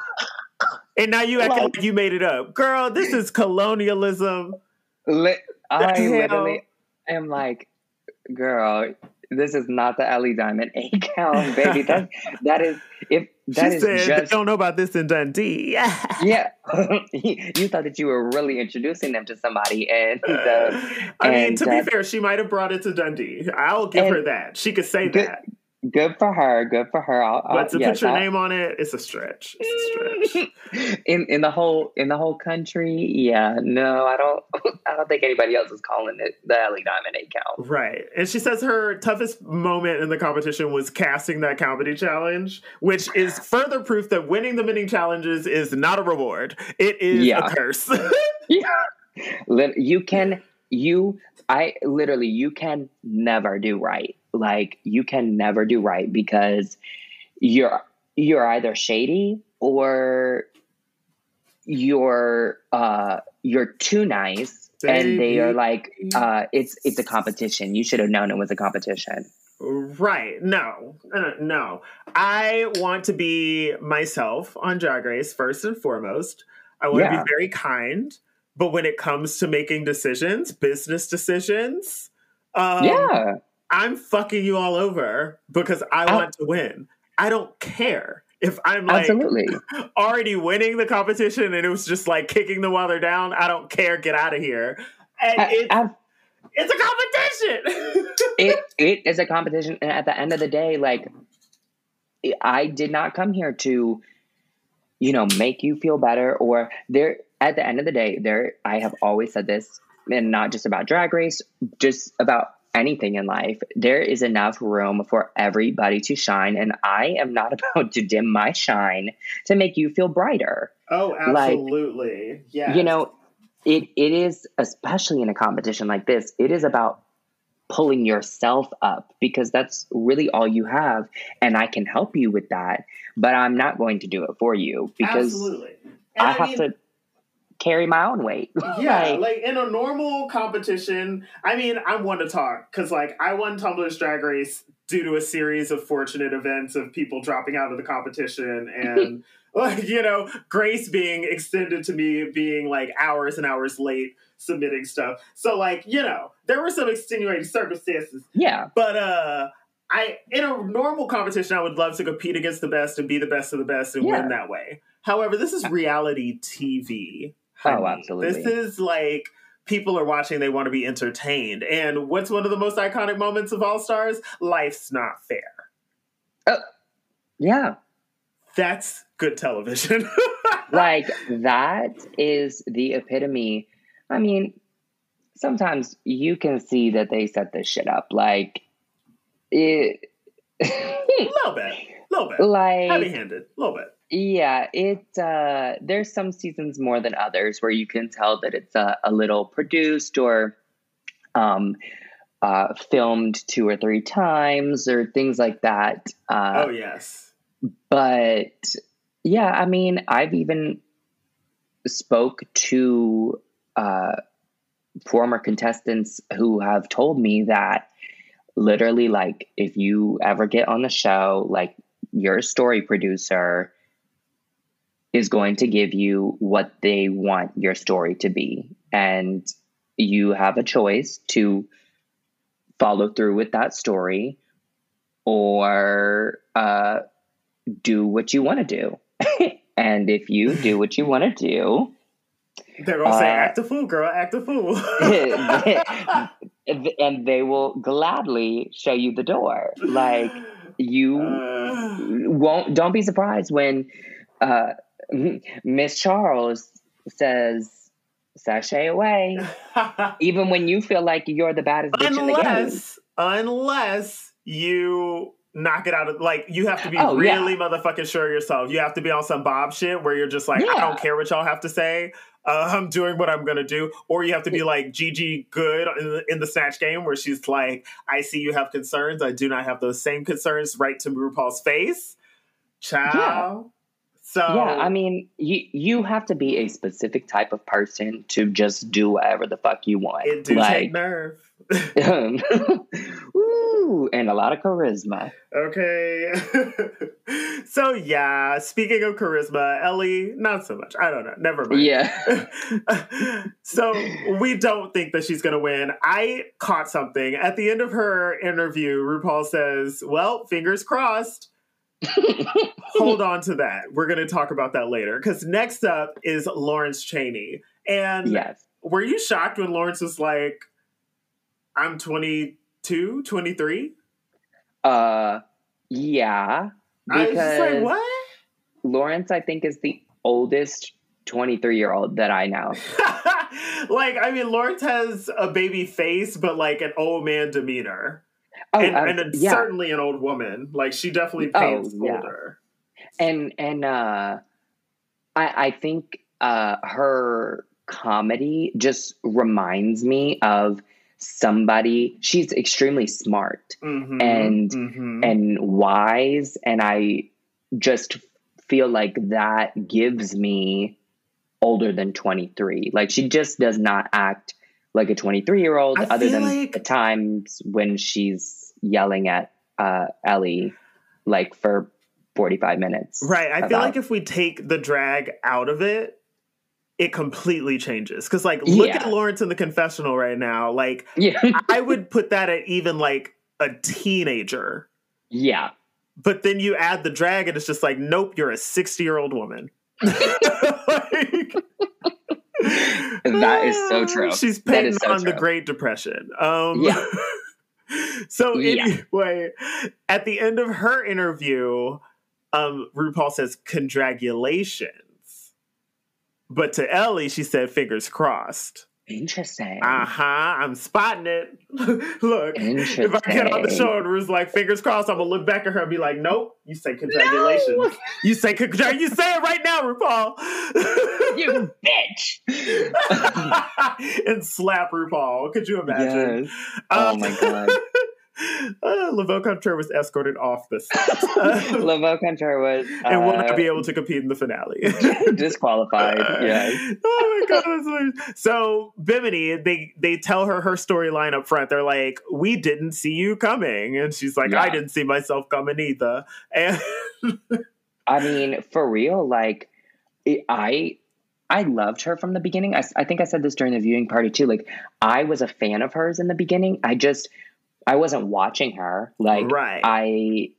and now you act like, like you made it up, girl. This is colonialism. Li- I literally am like, girl, this is not the Ellie Diamond A count, baby. That that is if that she is said, just don't know about this in Dundee. yeah, you thought that you were really introducing them to somebody, and uh, I mean, to uh, be fair, she might have brought it to Dundee. I'll give her that. She could say that. Good for her. Good for her. I'll, I'll, but to yes, put your I'll, name on it, it's a stretch. It's a stretch. in in the whole in the whole country, yeah. No, I don't. I don't think anybody else is calling it the Ellie Diamond eight count. Right, and she says her toughest moment in the competition was casting that comedy challenge, which is further proof that winning the mini challenges is not a reward. It is yeah. a curse. yeah, you can you. I literally you can never do right like you can never do right because you're you're either shady or you're uh you're too nice Baby. and they are like uh it's it's a competition. You should have known it was a competition. Right. No. Uh, no. I want to be myself on drag race first and foremost. I want yeah. to be very kind but when it comes to making decisions business decisions um, yeah I'm fucking you all over because I oh. want to win. I don't care if I'm like Absolutely. already winning the competition and it was just like kicking them while they're down. I don't care. Get out of here. And I, it's, it's a competition. it it is a competition, and at the end of the day, like I did not come here to, you know, make you feel better or there. At the end of the day, there I have always said this, and not just about Drag Race, just about anything in life, there is enough room for everybody to shine. And I am not about to dim my shine to make you feel brighter. Oh, absolutely. Like, yeah. You know, it, it is, especially in a competition like this, it is about pulling yourself up because that's really all you have. And I can help you with that, but I'm not going to do it for you because absolutely. I, I have to carry my own weight. yeah, like, like, in a normal competition, I mean, I'm one to talk because like I won Tumblr's Drag Race due to a series of fortunate events of people dropping out of the competition and like you know grace being extended to me being like hours and hours late submitting stuff. So like you know there were some extenuating circumstances. Yeah, but uh. I in a normal competition, I would love to compete against the best and be the best of the best and yeah. win that way. However, this is reality TV. Oh, absolutely. This is like people are watching, they want to be entertained. And what's one of the most iconic moments of All Stars? Life's not fair. Oh, yeah. That's good television. like, that is the epitome. I mean, sometimes you can see that they set this shit up. Like, it, a little bit, a little bit, like heavy-handed, a little bit. Yeah, it. Uh, there's some seasons more than others where you can tell that it's a, a little produced or um, uh, filmed two or three times or things like that. Uh, oh yes, but yeah, I mean, I've even spoke to uh, former contestants who have told me that literally, like, if you ever get on the show, like, your story producer is going to give you what they want your story to be. And you have a choice to follow through with that story or uh, do what you want to do. and if you do what you want to do, they're gonna uh, say, "Act a fool, girl, act a fool," and they will gladly show you the door. Like you uh, won't. Don't be surprised when uh, Miss Charles says, "Sashay away," even when you feel like you're the baddest bitch unless, in the game. Unless you knock it out of like you have to be oh, really yeah. motherfucking sure of yourself. You have to be on some Bob shit where you're just like, yeah. I don't care what y'all have to say. Uh, I'm doing what I'm gonna do. Or you have to be like Gigi Goode in the, in the Snatch game where she's like, I see you have concerns. I do not have those same concerns right to RuPaul's face. Ciao. Yeah. So yeah, I mean, you you have to be a specific type of person to just do whatever the fuck you want. It do like, take nerve. Ooh, and a lot of charisma. Okay. so yeah, speaking of charisma, Ellie, not so much. I don't know. Never mind. Yeah. so we don't think that she's gonna win. I caught something. At the end of her interview, RuPaul says, Well, fingers crossed. Hold on to that. We're going to talk about that later. Because next up is Lawrence Chaney. And yes. were you shocked when Lawrence was like, I'm 22, 23? Uh, yeah. Because I was like, what? Lawrence, I think, is the oldest 23 year old that I know. like, I mean, Lawrence has a baby face, but like an old man demeanor. Oh, and, um, and yeah. certainly an old woman. Like she definitely oh, paints oh, yeah. older. And and uh, I I think uh, her comedy just reminds me of somebody. She's extremely smart mm-hmm, and mm-hmm. and wise, and I just feel like that gives me older than 23 like she just does not act like a 23 year old other than like... the times when she's yelling at uh, Ellie like for 45 minutes. Right. I about... feel like if we take the drag out of it, it completely changes. Cause like look yeah. at Lawrence in the confessional right now. Like yeah. I would put that at even like a teenager. Yeah. But then you add the drag and it's just like, nope, you're a 60 year old woman. like, that is so true. She's painting so on true. the Great Depression. Um, yeah. so anyway, yeah. at the end of her interview, um, RuPaul says congratulations, but to Ellie she said fingers crossed. Interesting. Uh huh. I'm spotting it. look, if I get on the show and was like, fingers crossed, I'm gonna look back at her and be like, nope. You say congratulations. No! You say congratulations. You say it right now, RuPaul. you bitch. and slap RuPaul. Could you imagine? Yes. Oh um, my god. Uh, Laveau was escorted off the set. Laveau Contraire was. Uh, and will not be able to compete in the finale. disqualified, yeah. Oh my God. So, Bimini, they, they tell her her storyline up front. They're like, We didn't see you coming. And she's like, yeah. I didn't see myself coming either. And. I mean, for real, like, it, I I loved her from the beginning. I, I think I said this during the viewing party too. Like, I was a fan of hers in the beginning. I just I wasn't watching her. Like right. I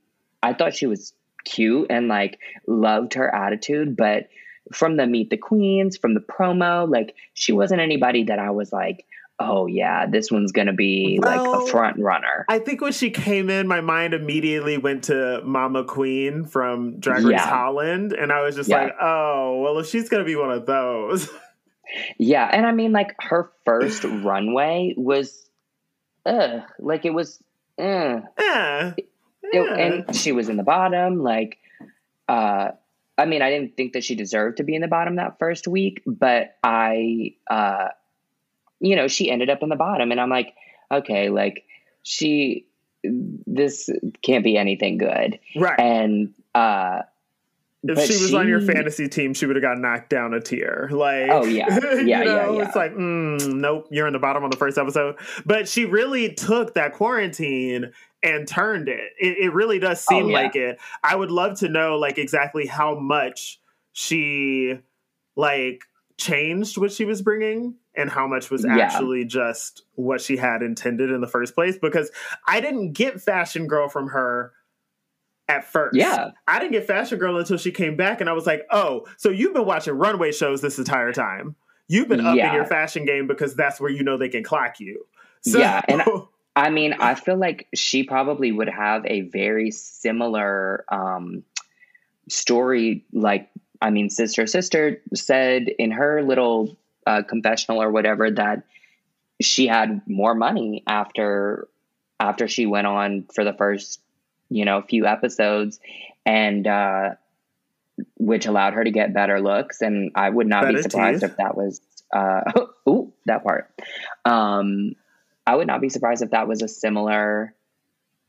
I thought she was cute and like loved her attitude, but from the Meet the Queens, from the promo, like she wasn't anybody that I was like, oh yeah, this one's gonna be well, like a front runner. I think when she came in, my mind immediately went to Mama Queen from Drag Race yeah. Holland, and I was just yeah. like, oh, well, if she's gonna be one of those. yeah, and I mean, like her first runway was ugh, like it was, uh, yeah, it, and she was in the bottom. Like, uh, I mean, I didn't think that she deserved to be in the bottom that first week, but I, uh, you know, she ended up in the bottom, and I'm like, okay, like she, this can't be anything good, right? And uh, if she was she, on your fantasy team, she would have got knocked down a tier. Like, oh yeah, yeah, know, yeah, yeah, It's like, mm, nope, you're in the bottom on the first episode. But she really took that quarantine and turned it. It, it really does seem oh, yeah. like it. I would love to know, like, exactly how much she like changed what she was bringing and how much was actually yeah. just what she had intended in the first place. Because I didn't get Fashion Girl from her at first. Yeah. I didn't get Fashion Girl until she came back, and I was like, oh, so you've been watching runway shows this entire time. You've been upping yeah. your fashion game because that's where you know they can clock you. So, yeah. And I, I mean, I feel like she probably would have a very similar um, story. Like, I mean, Sister Sister said in her little uh, confessional or whatever that she had more money after after she went on for the first you know, a few episodes, and uh, which allowed her to get better looks. And I would not better be surprised teeth. if that was, uh, ooh, that part. Um, I would not be surprised if that was a similar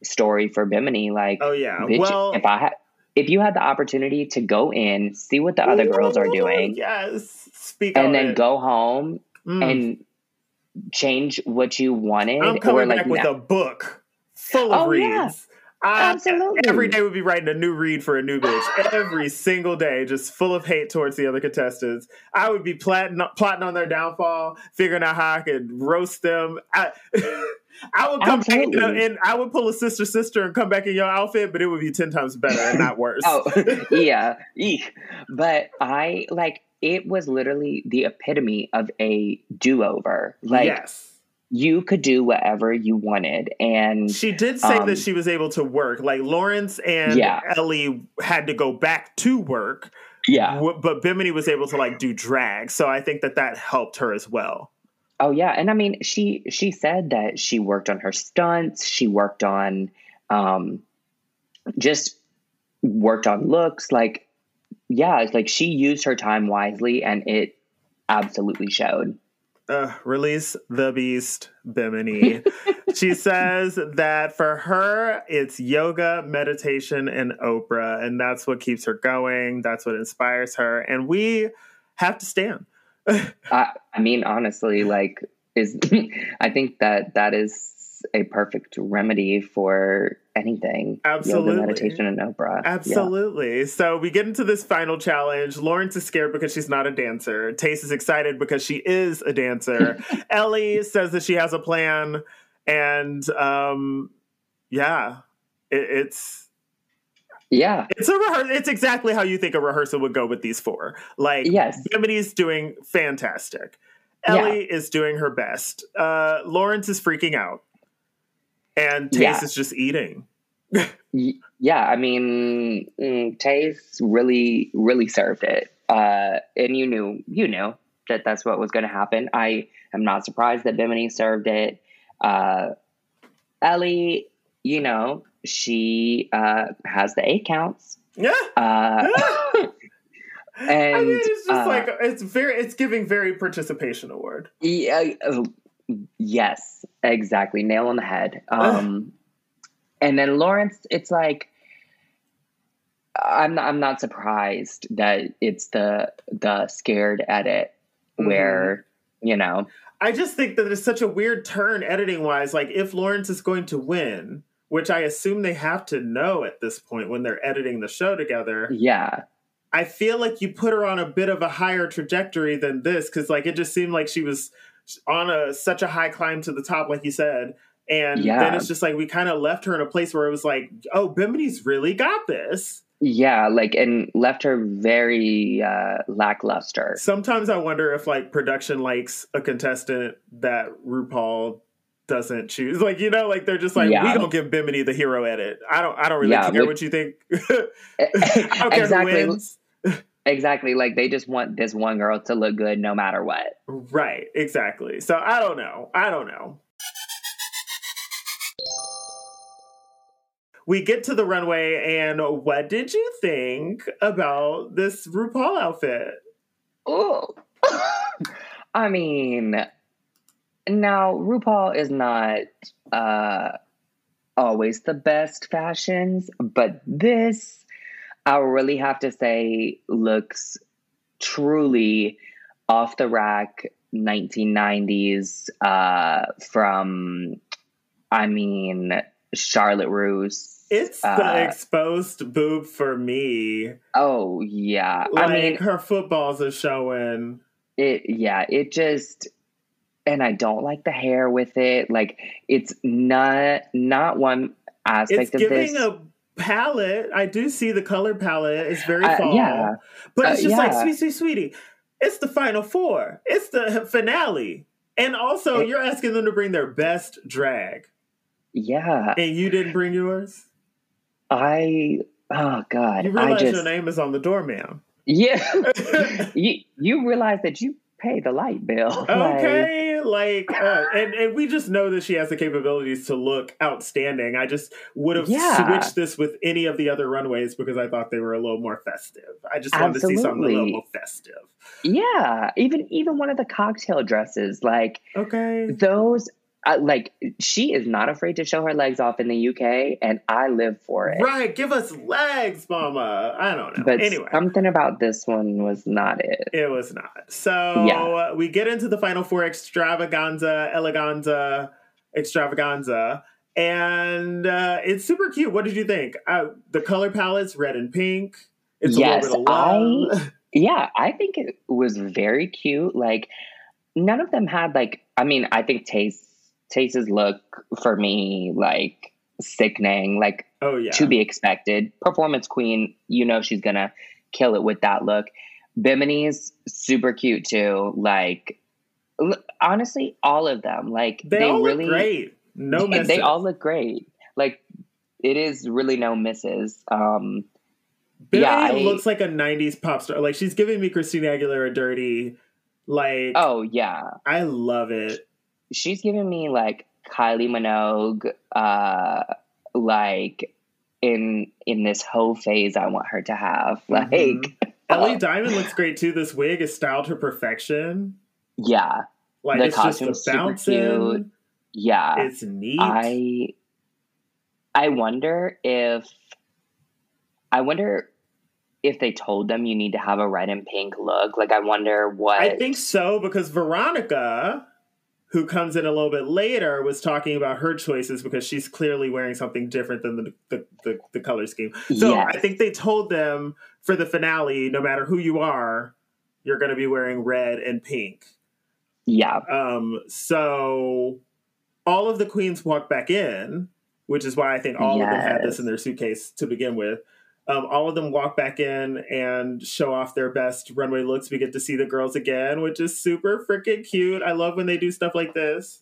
story for Bimini. Like, oh yeah, bitch, well, if I had. If you had the opportunity to go in, see what the other girls are doing, yes, speak, and then it. go home mm. and change what you wanted, I'm coming or like back with a book full of oh, reads. I, Absolutely. Every day would be writing a new read for a new bitch. every single day, just full of hate towards the other contestants. I would be plotting, plotting on their downfall, figuring out how I could roast them. I, I would come Absolutely. back and I would pull a sister sister and come back in your outfit, but it would be ten times better and not worse. oh, yeah, Eek. but I like it was literally the epitome of a do over. Like. Yes you could do whatever you wanted. And she did say um, that she was able to work. Like Lawrence and yeah. Ellie had to go back to work. Yeah. W- but Bimini was able to like do drag. So I think that that helped her as well. Oh yeah, and I mean she she said that she worked on her stunts, she worked on um just worked on looks like yeah, it's like she used her time wisely and it absolutely showed uh, release the beast, Bimini. she says that for her, it's yoga, meditation, and Oprah, and that's what keeps her going. That's what inspires her, and we have to stand. I, I mean, honestly, like, is I think that that is a perfect remedy for anything. Absolutely. Yoga, meditation, and Oprah. Absolutely. Yeah. So we get into this final challenge. Lawrence is scared because she's not a dancer. Tayce is excited because she is a dancer. Ellie says that she has a plan. And um, yeah, it, it's. Yeah, it's a rehearsal. It's exactly how you think a rehearsal would go with these four. Like, yes, Bimini's doing fantastic. Ellie yeah. is doing her best. Uh, Lawrence is freaking out and Tayce yeah. is just eating. yeah, I mean, mm, Tayce really, really served it, uh, and you knew, you knew that that's what was going to happen. I am not surprised that Bimini served it. Uh, Ellie, you know, she uh, has the eight counts. Yeah. Uh, yeah. and I mean, it's just uh, like it's very, it's giving very participation award. Yeah, Yes, exactly. Nail on the head. Um, and then Lawrence, it's like I'm not, I'm not surprised that it's the the scared edit mm-hmm. where mm. you know. I just think that it's such a weird turn editing wise. Like if Lawrence is going to win, which I assume they have to know at this point when they're editing the show together. Yeah. I feel like you put her on a bit of a higher trajectory than this because like it just seemed like she was on a such a high climb to the top, like you said. And yeah. then it's just like we kind of left her in a place where it was like, oh, Bimini's really got this. Yeah, like and left her very uh lackluster. Sometimes I wonder if like production likes a contestant that RuPaul doesn't choose. Like, you know, like they're just like, yeah. we don't give Bimini the hero edit. I don't I don't really yeah, care what you think. I don't care exactly. who wins. Exactly. Like they just want this one girl to look good no matter what. Right. Exactly. So I don't know. I don't know. we get to the runway, and what did you think about this RuPaul outfit? Oh, I mean, now RuPaul is not uh, always the best fashions, but this, I really have to say, looks truly off the rack 1990s uh, from, I mean, Charlotte Russe. It's the uh, exposed boob for me. Oh yeah, like, I mean her footballs are showing. It yeah, it just and I don't like the hair with it. Like it's not not one aspect it's of this. a palette. I do see the color palette. It's very uh, fall. Yeah. But it's uh, just yeah. like sweet, sweet, sweetie. It's the final four. It's the finale. And also, it, you're asking them to bring their best drag. Yeah. And you didn't bring yours? I oh god. You realize just, your name is on the door, ma'am. Yeah. you you realize that you pay the light bill. Okay, like, like uh, and and we just know that she has the capabilities to look outstanding. I just would have yeah. switched this with any of the other runways because I thought they were a little more festive. I just wanted Absolutely. to see something a little more festive. Yeah, even even one of the cocktail dresses, like okay, those uh, like she is not afraid to show her legs off in the UK, and I live for it. Right, give us legs, Mama. I don't know. But anyway, something about this one was not it. It was not. So yeah. we get into the final four extravaganza, eleganza, extravaganza, and uh, it's super cute. What did you think? Uh, the color palettes, red and pink. It's yes, I. Yeah, I think it was very cute. Like none of them had like. I mean, I think Tayce Tayce's look for me like sickening, like oh yeah, to be expected. Performance queen, you know she's gonna kill it with that look. Bimini's super cute too. Like honestly, all of them. Like they, they really great. No misses. They all look great. Like it is really no misses. Um Bimini yeah, I, looks like a '90s pop star. Like she's giving me Christina Aguilera dirty. Like oh yeah, I love it she's giving me like Kylie Minogue, uh, like in in this whole phase I want her to have. Like mm-hmm. Ellie Diamond looks great too. This wig is styled to perfection. Yeah. Like the it's just a bouncing. Yeah. It's neat. I I wonder if I wonder if they told them you need to have a red and pink look. Like I wonder what I think so because Veronica who comes in a little bit later, was talking about her choices because she's clearly wearing something different than the the, the, the color scheme. So yes. I think they told them for the finale, no matter who you are, you're going to be wearing red and pink. Yeah. Um. So all of the queens walk back in, which is why I think all yes. of them had this in their suitcase to begin with. Um, all of them walk back in and show off their best runway looks. We get to see the girls again, which is super freaking cute. I love when they do stuff like this.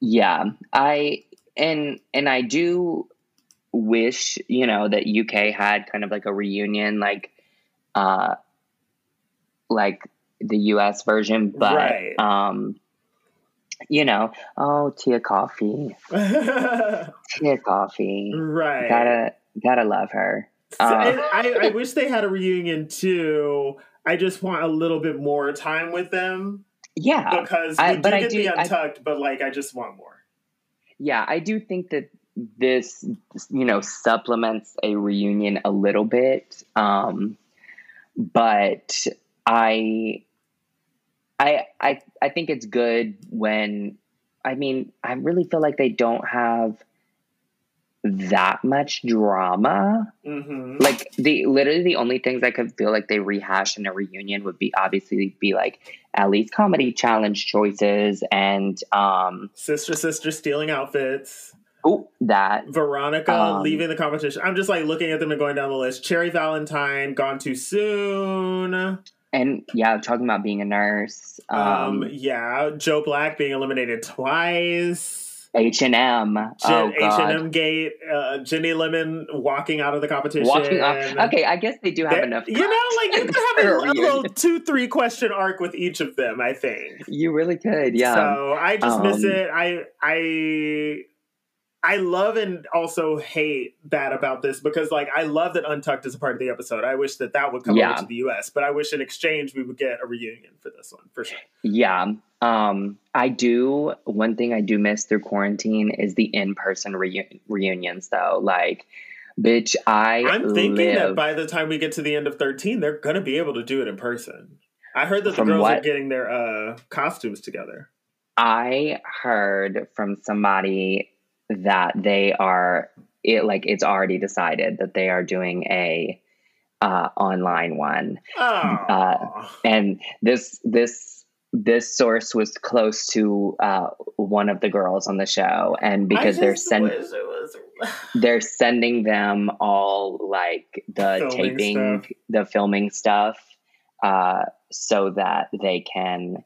Yeah, I and and I do wish you know that UK had kind of like a reunion, like uh, like the US version, but right. um, you know, oh Tia Kofi, Tia Coffee, right? Gotta gotta love her. Uh, I, I wish they had a reunion too. I just want a little bit more time with them. Yeah, because we I, do get do, the untucked, I, but like I just want more. Yeah, I do think that this, you know, supplements a reunion a little bit. Um, but I, I, I, I think it's good when. I mean, I really feel like they don't have that much drama. Mm-hmm. Like the literally the only things I could feel like they rehash in a reunion would be obviously be like Ellie's comedy challenge choices and um sister sister stealing outfits. Oh, that Veronica um, leaving the competition. I'm just like looking at them and going down the list. Cherry Valentine gone too soon. And yeah, talking about being a nurse. Um, um yeah, Joe Black being eliminated twice. H and M. H and M Gate. Uh, Ginny Lemon walking out of the competition. Walking off. Okay, I guess they do have they, enough. You know, like you could have a, a, little two, three question arc with each of them. I think you really could. Yeah. So I just um, miss it. I I I love and also hate that about this because, like, I love that Untucked is a part of the episode. I wish that that would come Yeah. over to the U.S., but I wish in exchange we would get a reunion for this one for sure. Yeah. Um, I do. One thing I do miss through quarantine is the in person reu- reunions, though. Like, bitch, I I'm thinking that by the time we get to the end of 13, they're going to be able to do it in person. I heard that the From girls are getting their uh, costumes together. I heard from somebody that they are it like it's already decided that they are doing a uh, online one, Oh, Uh, and this this this source was close to uh, one of the girls on the show, and because they're sending wish it was. they're sending them all like the Filming taping stuff. the filming stuff uh, so that they can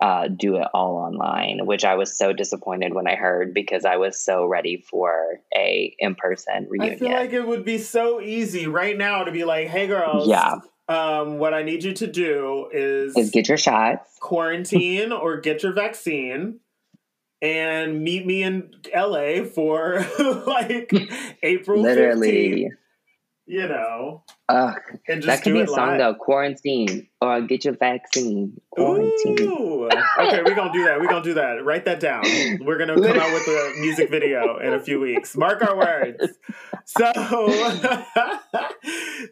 uh, do it all online which i was so disappointed when i heard because i was so ready for a in-person reunion I feel like it would be so easy right now to be like, "Hey, girls, Yeah. um, what I need you to do is, is get your shots quarantine or get your vaccine." And meet me in LA for like April literally 15th, you know, Ugh, and just that could be a song live. though quarantine or get your vaccine quarantine Ooh. Okay, we're gonna do that. We're gonna do that. Write that down. We're gonna come out with a music video in a few weeks. Mark our words. So,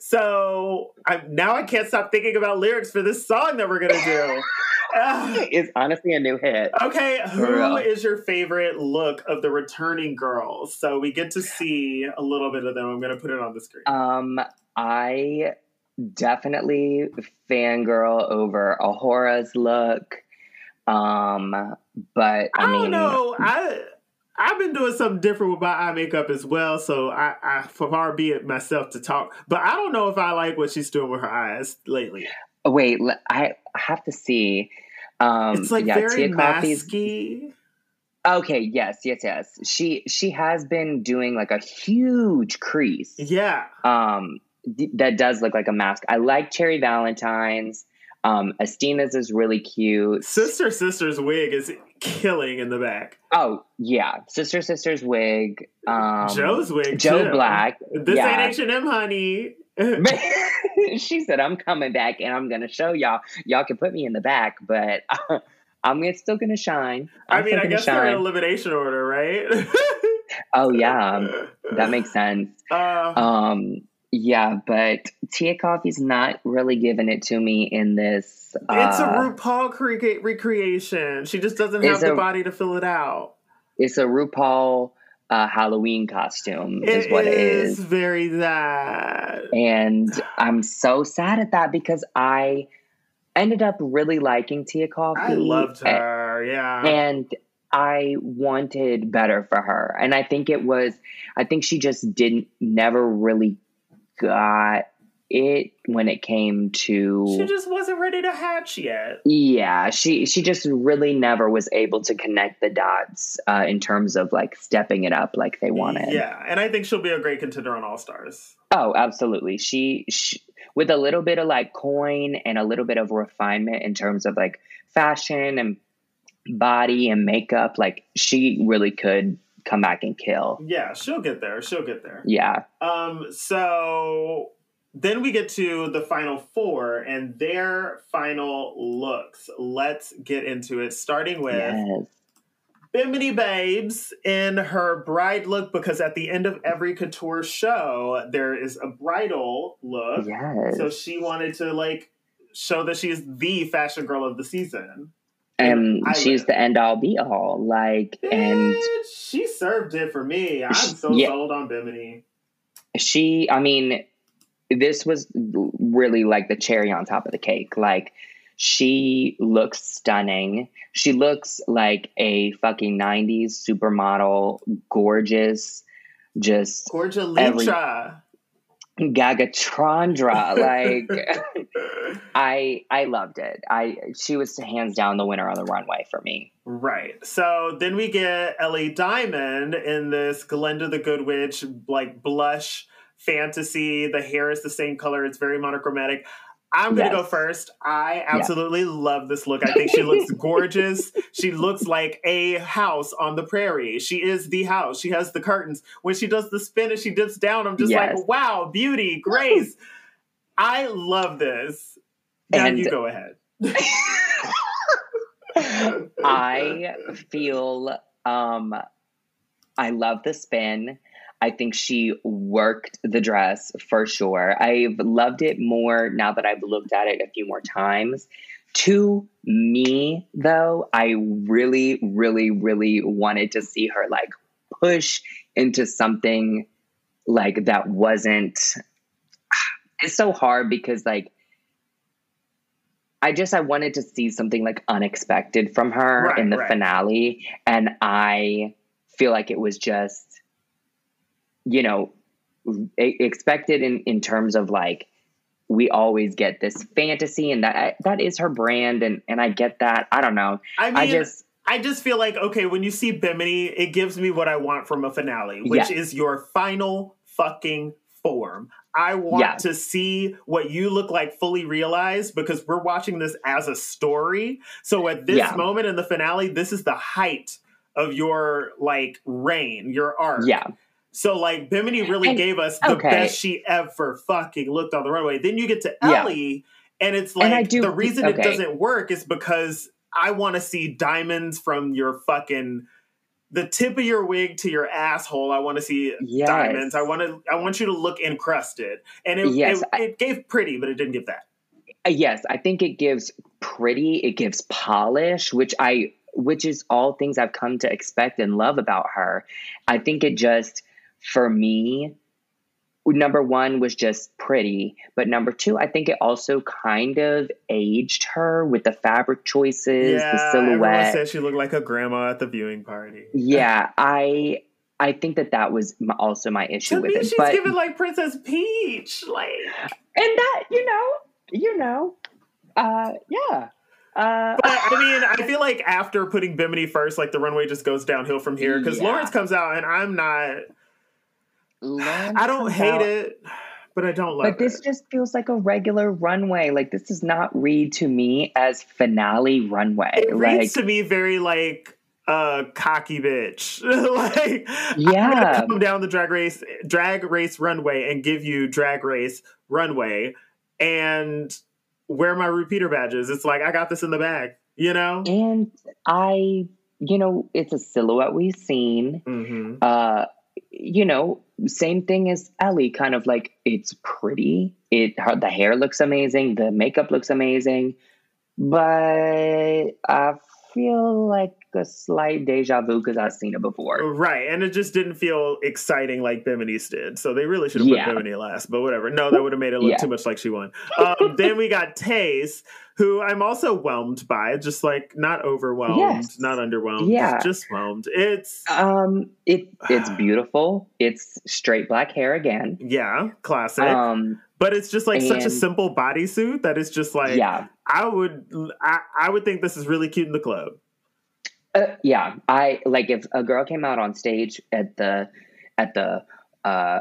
so I, now I can't stop thinking about lyrics for this song that we're gonna do. It's honestly a new hit Okay, who is your favorite look of the returning girls? So we get to see a little bit of them. I'm gonna put it on the screen. Um, I definitely fangirl over A'Whora's look. Um, but I, I, don't know. I I've been doing something different with my eye makeup as well, so I, I far be it myself to talk. But I don't know if I like what she's doing with her eyes lately. wait, I have to see. Um, it's like yeah, very Tia masky. Okay, yes, yes, yes. She she has been doing like a huge crease. Yeah, Um, d- that does look like a mask. I like Cherry Valentine's. Um, Asttina's is really cute. sister sister's wig is killing in the back. Oh yeah, sister sister's wig. Um, Joe's wig, Joe too. Black. This yeah. ain't H and M, honey. she said, "I'm coming back and I'm gonna show y'all. Y'all can put me in the back, but I'm still gonna shine. I'm I mean, I guess they're in elimination order, right? Oh yeah, that makes sense. Uh, Um, yeah, but Tia Kofi's not really giving it to me in this. it's a uh, RuPaul cre- recreation. She just doesn't have the a- body to fill it out. It's a RuPaul uh, Halloween costume, is It what it is is. very that. And I'm so sad at that because I ended up really liking Tia Kofi. I loved her. Yeah. and I wanted better for her. And I think it was, I think she just didn't, never really got it when it came to. she just wasn't ready to hatch yet. yeah, she she just really never was able to connect the dots uh, in terms of like stepping it up like they wanted. Yeah, and I think she'll be a great contender on All Stars. Oh, absolutely. She, she with a little bit of like coin and a little bit of refinement in terms of like fashion and body and makeup, like she really could come back and kill. Yeah, she'll get there. She'll get there. Yeah. Um, so then we get to the final four and their final looks. Let's get into it, starting with Yes. Bimini Babes in her bride look, because at the end of every couture show, there is a bridal look. Yes. So she wanted to like show that she's the fashion girl of the season. And I she's the end all be all. Like and Bitch, she served it for me. I'm so Yeah. sold on Bimini. she I mean, this was really like the cherry on top of the cake. Like she looks stunning. She looks like a fucking 90s supermodel, gorgeous, just Gorgeous. Every- Litra. Gagatrandra. Like I I loved it. I she was hands down the winner on the runway for me. Right. So then we get Ellie Diamond in this Glenda the Good Witch like blush fantasy. The hair is the same color. It's very monochromatic. I'm gonna yes. go first. I absolutely yeah. love this look. I think she looks gorgeous. she looks like a house on the prairie. She is the house. She has the curtains. When she does the spin and she dips down, I'm just yes. like, wow, beauty, grace. I love this. Now and you go ahead. I feel um I love the spin. I think she worked the dress for sure. I've loved it more now that I've looked at it a few more times. To me, though, I really, really, really wanted to see her like push into something like that wasn't. It's so hard because, like, I just I wanted to see something like unexpected from her right, in the right. finale, and I feel like it was just you know, expected in, in terms of like, we always get this fantasy and that that is her brand and and I get that. I don't know. I mean, I just I just feel like okay, when you see Bimini, it gives me what I want from a finale, which is your final fucking form. I want to see what you look like fully realized because we're watching this as a story. So at this yeah. moment in the finale, this is the height of your like reign, your arc. Yeah. So like Bimini really and, gave us the okay. best she ever fucking looked on the runway. Then you get to Ellie, yeah. and it's like and do, the reason okay. it doesn't work is because I want to see diamonds from your fucking the tip of your wig to your asshole. I want to see yes. diamonds. I want to. I want you to look encrusted, and it, yes, it, it gave pretty, but it didn't give that. Uh, yes, I think it gives pretty. It gives polish, which I which is all things I've come to expect and love about her. I think it just for me, number one was just pretty, but number two, I think it also kind of aged her with the fabric choices, yeah, the silhouette. Said she looked like a grandma at the viewing party. Yeah, I I think that that was also my issue to with me, it. She's but, giving like Princess Peach, like, and that you know, you know, uh, yeah. Uh, but I mean, I feel like after putting Bimini first, like the runway just goes downhill from here because yeah. Lawrence comes out and I'm not I don't hate out. it, but I don't love it. but this it. just feels like a regular runway. Like this does not read to me as finale runway. It like, reads to me very like a cocky bitch. like yeah, come down the drag race drag race runway and give you drag race runway and wear my repeater badges. It's like I got this in the bag, you know. And I, you know, it's a silhouette we've seen. Mm-hmm. Uh, you know, same thing as Ellie, kind of like it's pretty. It her, the hair looks amazing, the makeup looks amazing, but I feel like a slight deja vu because I've seen it before. Right, and it just didn't feel exciting like Bimini's did. So they really should have yeah. put Bimini last, but whatever. No, that would have made it look yeah. too much like she won. Um, then we got Tayce, who I'm also whelmed by, just like not overwhelmed, yes. not underwhelmed, yeah, just whelmed. It's um, it it's beautiful. It's straight black hair again. Yeah, classic. Um, but it's just like and, such a simple bodysuit that it's just like yeah. I would I, I would think this is really cute in the club. Uh, yeah, I like if a girl came out on stage at the at the uh,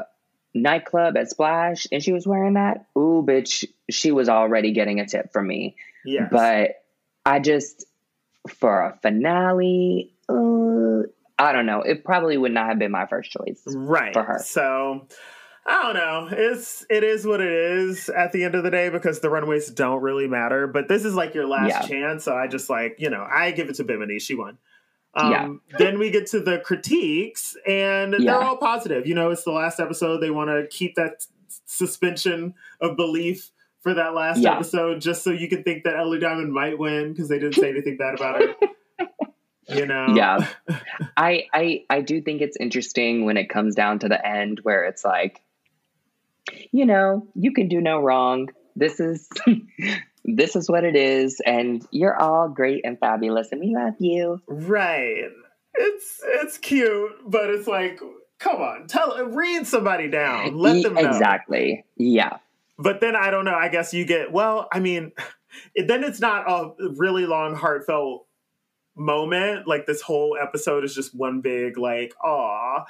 nightclub at Splash and she was wearing that. Ooh, bitch, she was already getting a tip from me. Yeah, but I just for a finale, uh, I don't know. It probably would not have been my first choice, right? For her, so. I don't know. It's it is what it is at the end of the day because the runways don't really matter. But this is like your last yeah. chance, so I just like you know I give it to Bimini. She won. Um, yeah. then we get to the critiques, and yeah. they're all positive. You know, it's the last episode. They want to keep that suspension of belief for that last yeah. episode, just so you can think that Ellie Diamond might win because they didn't say anything bad about her. you know yeah i i i do think it's interesting when it comes down to the end where it's like you know, you can do no wrong. This is this is what it is, and you're all great and fabulous, and we love you. Right. It's it's cute, but it's like, come on, tell read somebody down. Let them know. Exactly. Yeah. But then I don't know. I guess you get well. I mean, it, then it's not a really long, heartfelt moment. Like this whole episode is just one big like, aw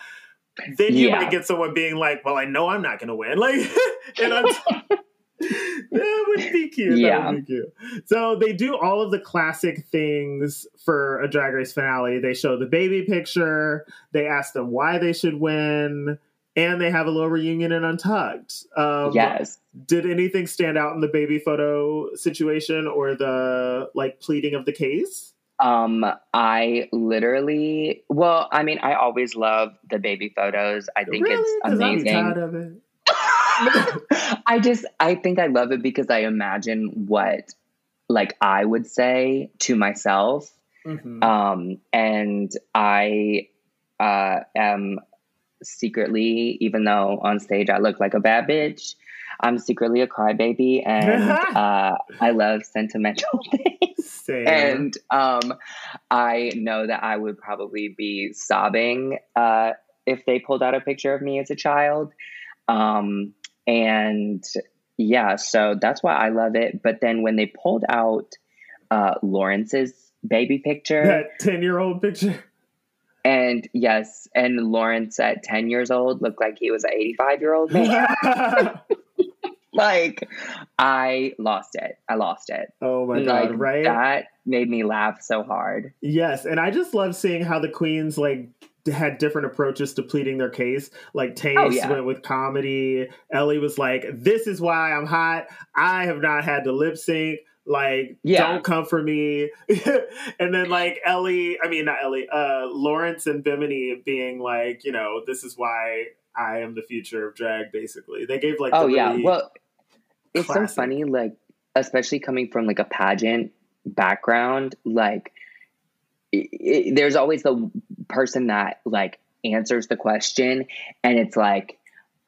then you yeah. might get someone being like, "Well, I know I'm not going to win." Like, and I'm, t- that would be cute. Yeah. That would be cute. So they do all of the classic things for a drag race finale. They show the baby picture, they ask them why they should win, and they have a little reunion in Untucked. Um, yes. Did anything stand out in the baby photo situation or the like pleading of the case? Um, I literally, well, I mean, I always love the baby photos. I think really? it's amazing. I'm tired of it. I just I think I love it because I imagine what like I would say to myself. Mm-hmm. Um and I uh am secretly, even though on stage I look like a bad bitch, I'm secretly a crybaby and uh I love sentimental things. Same. And um I know that I would probably be sobbing uh if they pulled out a picture of me as a child. Um, and yeah, so that's why I love it. But then when they pulled out uh, Lawrence's baby picture, that 10 year old picture. And yes, and Lawrence at 10 years old looked like he was an 85 year old man. like, I lost it. I lost it. Oh my like, God, right? That made me laugh so hard. Yes. And I just love seeing how the queens, like, had different approaches to pleading their case. Like Tayce oh, yeah. went with comedy. Ellie was like, "This is why I'm hot. I have not had to lip sync. Like, yeah. don't come for me." and then like Ellie, I mean not Ellie, uh, Lawrence and Bimini being like, you know, this is why I am the future of drag. Basically, they gave like, oh yeah, really well, it's classic. so funny, like especially coming from like a pageant background, like. It, it, there's always the person that like answers the question and it's like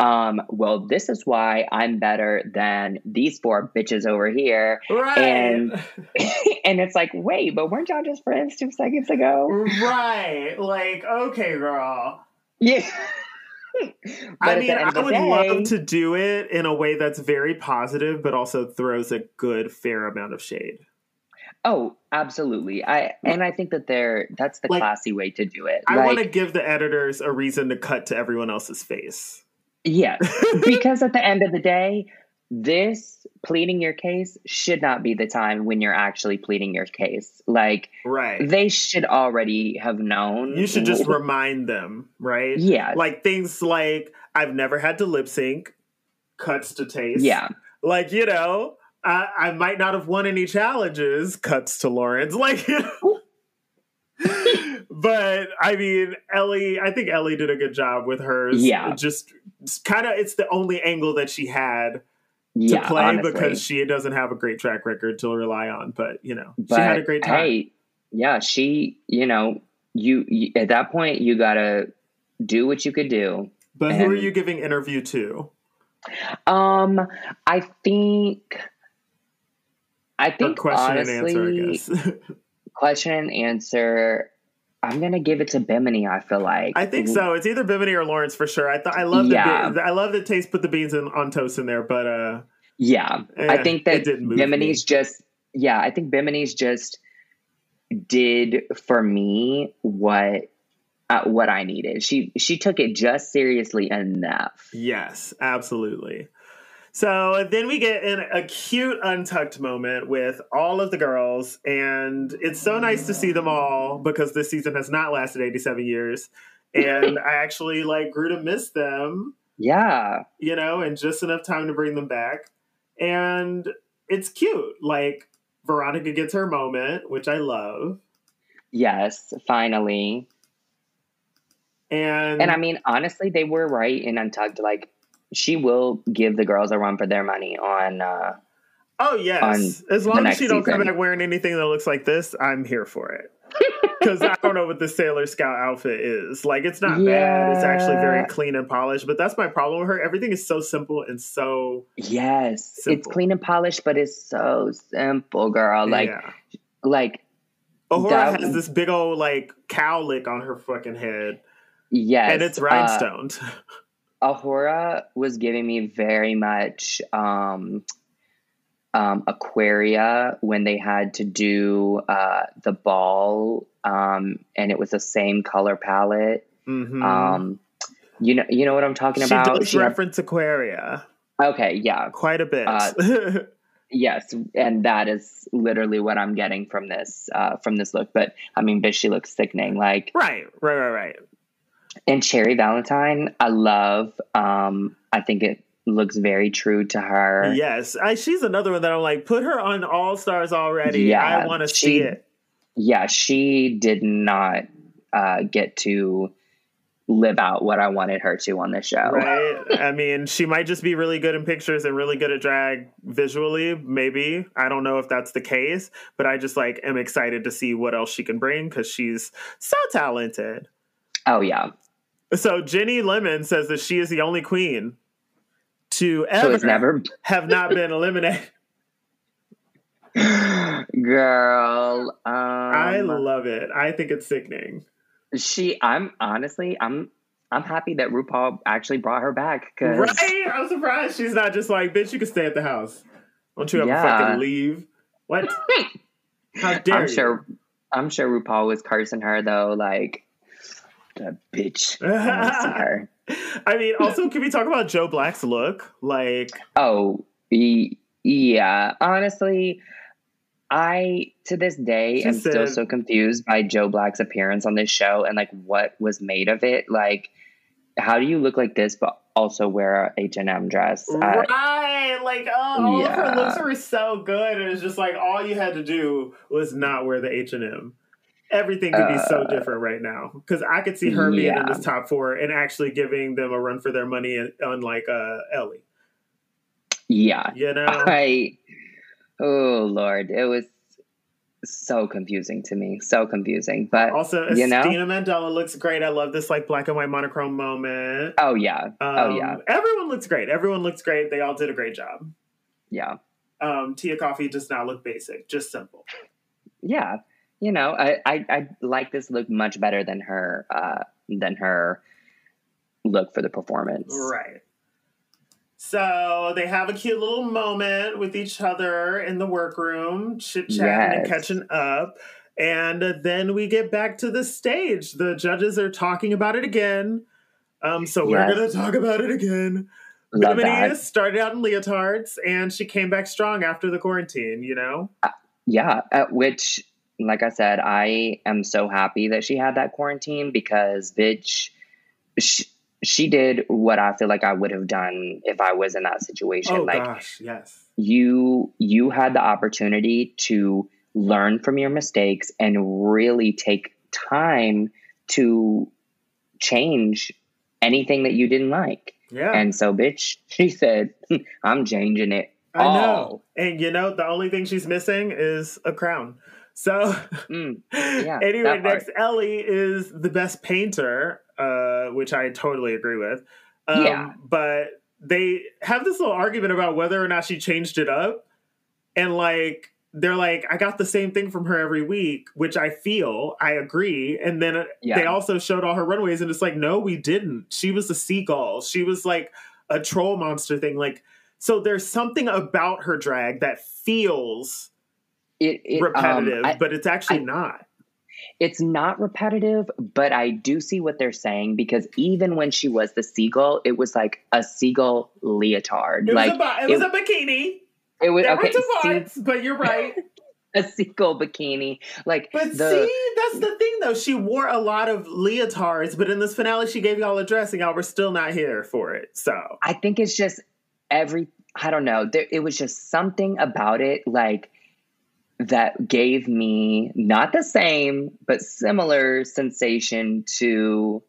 um, well, this is why I'm better than these four bitches over here. Right. And and it's like, wait, but weren't y'all just friends two seconds ago? Right. Like, okay, girl. Yeah. I mean, I would day, love to do it in a way that's very positive, but also throws a good fair amount of shade. Oh, absolutely. I and I think that they're that's the like, classy way to do it. I like, want to give the editors a reason to cut to everyone else's face. Yeah, because at the end of the day, this pleading your case should not be the time when you're actually pleading your case. Like, right? They should already have known. You should just remind them, right? Yeah, like things like I've never had to lip sync, cuts to Tayce. Yeah, like you know I, I might not have won any challenges. Cuts to Lawrence, like. but I mean, Ellie. I think Ellie did a good job with hers. Yeah, just kind of. It's the only angle that she had to yeah, play honestly. because she doesn't have a great track record to rely on. But you know, but, she had a great time. Hey, yeah, she. You know, you, you at that point you gotta do what you could do. But and, who are you giving interview to? Um, I think I think or question honestly, and answer, I guess. question and answer. I'm gonna give it to Bimini. I feel like I think so. It's either Bimini or Lawrence for sure. I thought I love yeah. the I love that Tayce put the beans in, on toast in there, but uh, yeah, eh, I think that Bimini's me. just yeah. I think Bimini's just did for me what uh, what I needed. She she took it just seriously enough. Yes, absolutely. So then we get in a cute untucked moment with all of the girls, and it's so nice to see them all because this season has not lasted 87 years. And I actually like grew to miss them. Yeah. You know, and just enough time to bring them back. And it's cute. Like Veronica gets her moment, which I love. Yes, finally. And and I mean, honestly, they were right in Untucked. Like she will give the girls a run for their money on. Uh, oh yes, as long as she don't season. come back wearing anything that looks like this, I'm here for it. Because I don't know what the Sailor Scout outfit is. Like it's not yeah. bad. It's actually very clean and polished. But that's my problem with her. Everything is so simple and so yes, simple. it's clean and polished, but it's so simple, girl. Like yeah. like. A'Whora that, has this big old like cowlick on her fucking head. Yes, and it's rhinestoned. Uh, A'Whora was giving me very much um, um, Aquaria when they had to do uh, the ball, um, and it was the same color palette. Mm-hmm. Um, you know, you know what I'm talking she about. Does she reference Aquaria. Okay, yeah. Quite a bit. Uh, yes, and that is literally what I'm getting from this uh, from this look. But I mean, bitch, she looks sickening. Like right, right, right, right. And Cherry Valentine, I love. Um, I think it looks very true to her. Yes, I, she's another one that I'm like, put her on All Stars already. Yeah, I want to see it. Yeah, she did not uh, get to live out what I wanted her to on this show. Right. I mean, she might just be really good in pictures and really good at drag visually, maybe. I don't know if that's the case, but I just like am excited to see what else she can bring because she's so talented. Oh yeah. So Ginny Lemon says that she is the only queen to ever, never... have not been eliminated. Girl, um, I love it. I think it's sickening. She, I'm honestly, I'm, I'm happy that RuPaul actually brought her back. Cause... Right? I'm surprised she's not just like, bitch, you can stay at the house. Don't you ever yeah. fucking leave? What? How dare I'm you? sure. I'm sure RuPaul was cursing her though, like that bitch. I. I mean, also, can we talk about Joe Black's look? Like, oh, he, yeah. Honestly, I to this day am said, still so confused by Joe Black's appearance on this show and like what was made of it. Like, how do you look like this but also wear a H and M dress? Right, uh, like oh, all yeah. of her looks were so good, It was just like all you had to do was not wear the H and M. Everything could be uh, so different right now because I could see her yeah. being in this top four and actually giving them a run for their money, unlike uh, Ellie. Yeah, you know, I Oh Lord, it was so confusing to me, so confusing. But also, you know, Dina Mandela looks great. I love this like black and white monochrome moment. Oh yeah, um, oh yeah. Everyone looks great. Everyone looks great. They all did a great job. Yeah. Um, Tia Kofi does not look basic, just simple. Yeah, you know, I I, I like this look much better than her uh, than her look for the performance. Right. So they have a cute little moment with each other in the workroom, chit chatting yes. and catching up. And then we get back to the stage. The judges are talking about it again. Um, so we're yes. going to talk about it again. Bimini started out in leotards and she came back strong after the quarantine, you know? Uh, yeah, at which, like I said, I am so happy that she had that quarantine because, bitch, she, she did what I feel like I would have done if I was in that situation. Oh like, gosh, yes. You you had the opportunity to learn from your mistakes and really take time to change anything that you didn't like. Yeah. And so, bitch, she said, "I'm changing it." I all. know. And you know, the only thing she's missing is a crown. So, mm, yeah, anyway, next Ellie is the best painter uh, which I totally agree with. Um, yeah. But they have this little argument about whether or not she changed it up. And like, they're like, I got the same thing from her every week, which I feel, I agree. And then yeah. they also showed all her runways, and it's like, no, we didn't. She was a seagull. She was like a troll monster thing. Like, so there's something about her drag that feels it, it, repetitive, um, I, but it's actually I, not it's not repetitive, but I do see what they're saying because even when she was the seagull, it was like a seagull leotard. It like was a, it was a bikini. It was there okay. Were parts, see, but you're right. a seagull bikini, like. But the, see, that's the thing though. She wore a lot of leotards, but in this finale, she gave y'all a dress, and y'all were still not here for it. So I think it's just every. I don't know. There, it was just something about it, like that gave me not the same but similar sensation to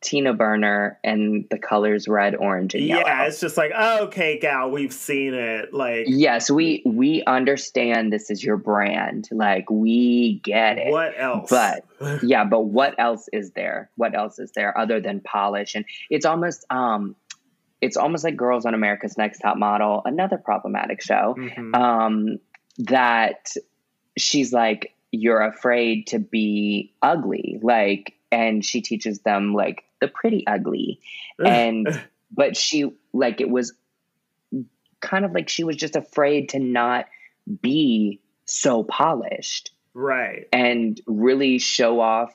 Tina Burner and the colors red, orange, and yellow. Yeah, it's just like, oh, okay, gal, we've seen it. Like, yes, we we understand this is your brand. Like, we get it. What else? But yeah, but what else is there? What else is there other than polish? And it's almost um, it's almost like Girls on America's Next Top Model, another problematic show. Mm-hmm. Um, that she's like, you're afraid to be ugly. Like, and she teaches them like the pretty ugly. And, but she, like, it was kind of like she was just afraid to not be so polished. Right. And really show off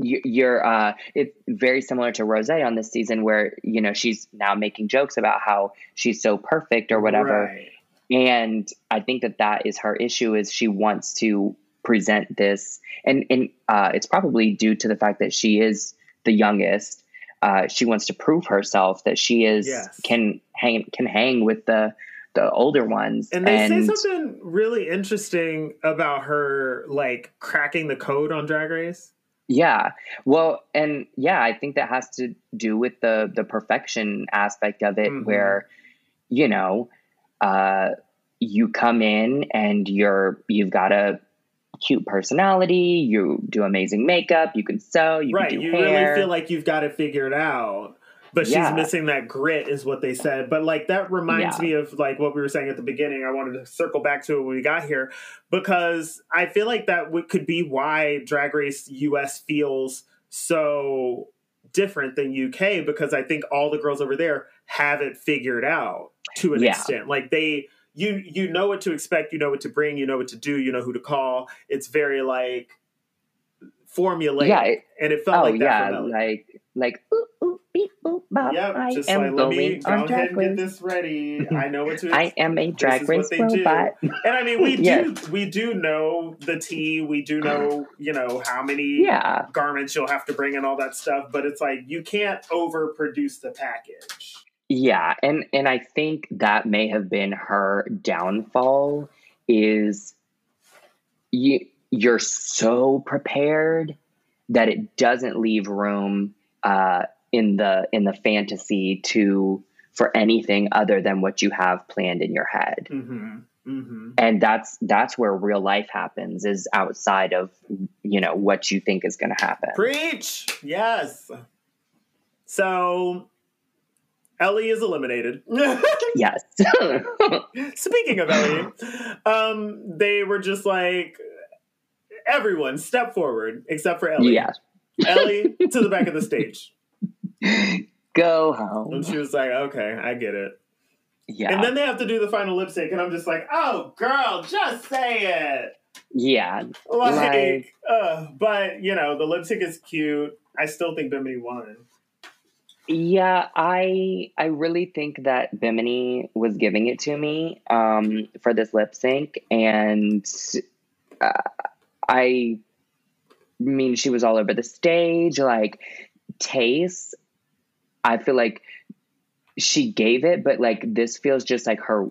you're uh it's very similar to Rosé on this season where you know she's now making jokes about how she's so perfect or whatever right. And i think that that is her issue is she wants to present this and and uh it's probably due to the fact that she is the youngest uh she wants to prove herself that she is yes. can hang can hang with the the older ones. And they and, say something really interesting about her like cracking the code on Drag Race. Yeah. Well, and yeah, I think that has to do with the the perfection aspect of it mm-hmm. where you know, uh you come in and you're you've got a cute personality, you do amazing makeup, you can sew, you right, can do you hair. really feel like you've got it figured out but she's yeah. missing that grit is what they said but like that reminds yeah. me of like what we were saying at the beginning i wanted to circle back to it when we got here because i feel like that w- could be why drag race us feels so different than uk because i think all the girls over there have it figured out to an yeah. extent like they you you know what to expect you know what to bring you know what to do you know who to call it's very like formulaic yeah, it, and it felt oh, like that yeah like like ooh, ooh, beep, boop, bop. Yep, I just am like, let me go ahead and get this ready. I know what to. I am a drag race robot. Do. And I mean, we do we do know the tea. We do know you know how many yeah. garments you'll have to bring and all that stuff. But it's like you can't overproduce the package. Yeah, and and I think that may have been her downfall. Is you you're so prepared that it doesn't leave room uh, in the in the fantasy to for anything other than what you have planned in your head. Mm-hmm. Mm-hmm. And that's that's where real life happens is outside of you know what you think is going to happen. Preach, yes. So Ellie is eliminated. yes. Speaking of Ellie, um, they were just like, everyone step forward except for Ellie. Yeah. Ellie to the back of the stage. Go home. And she was like, okay, I get it. Yeah. And then they have to do the final lip sync, and I'm just like, oh, girl, just say it. Yeah. Like, like uh, but, you know, the lip sync is cute. I still think Bimini won. Yeah, I I really think that Bimini was giving it to me um, for this lip sync, and uh, I mean, she was all over the stage. Like, Tayce, I feel like she gave it, but like this feels just like her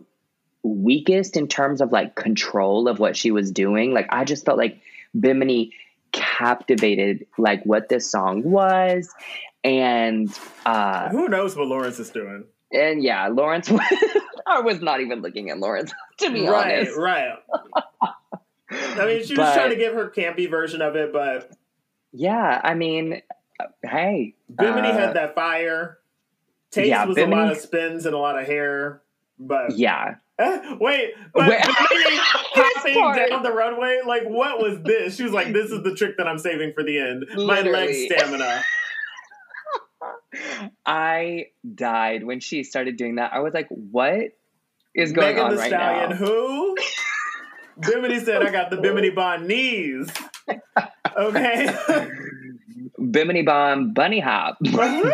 weakest in terms of like control of what she was doing. Like, I just felt like Bimini captivated like what this song was. And uh who knows what Lawrence is doing? And yeah, Lawrence I was not even looking at Lawrence, to be right, honest. Right, right. I mean, she was trying to give her campy version of it, but yeah, I mean, hey, Bimini uh, had that fire. Tayce yeah, was Bimini, a lot of spins and a lot of hair, but yeah. wait, but wait. Bimini hopping down the runway, like what was this? She was like, "This is the trick that I'm saving for the end. Literally. My leg stamina." I died when she started doing that. I was like, "What is going Megan on the right Stallion, now?" Who? Bimini said, I got the Bimini Bond knees. Okay. Bimini Bond bunny hop. Uh-huh.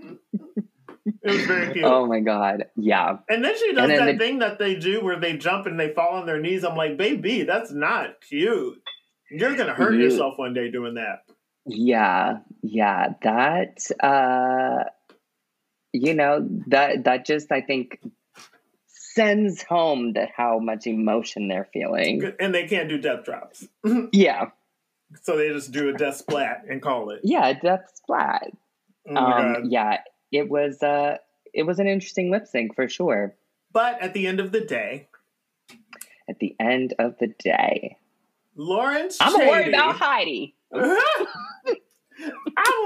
it was very cute. Oh my god. Yeah. And then she does that the, thing that they do where they jump and they fall on their knees. I'm like, baby, that's not cute. You're gonna hurt you, yourself one day doing that. Yeah, yeah. That uh you know, that that just I think sends home that how much emotion they're feeling. And they can't do death drops. yeah. So they just do a death splat and call it. Yeah, death splat. Oh um, yeah, it was uh it was an interesting lip sync for sure. But at the end of the day, at the end of the day, Lawrence, I'm worried about Heidi. I'm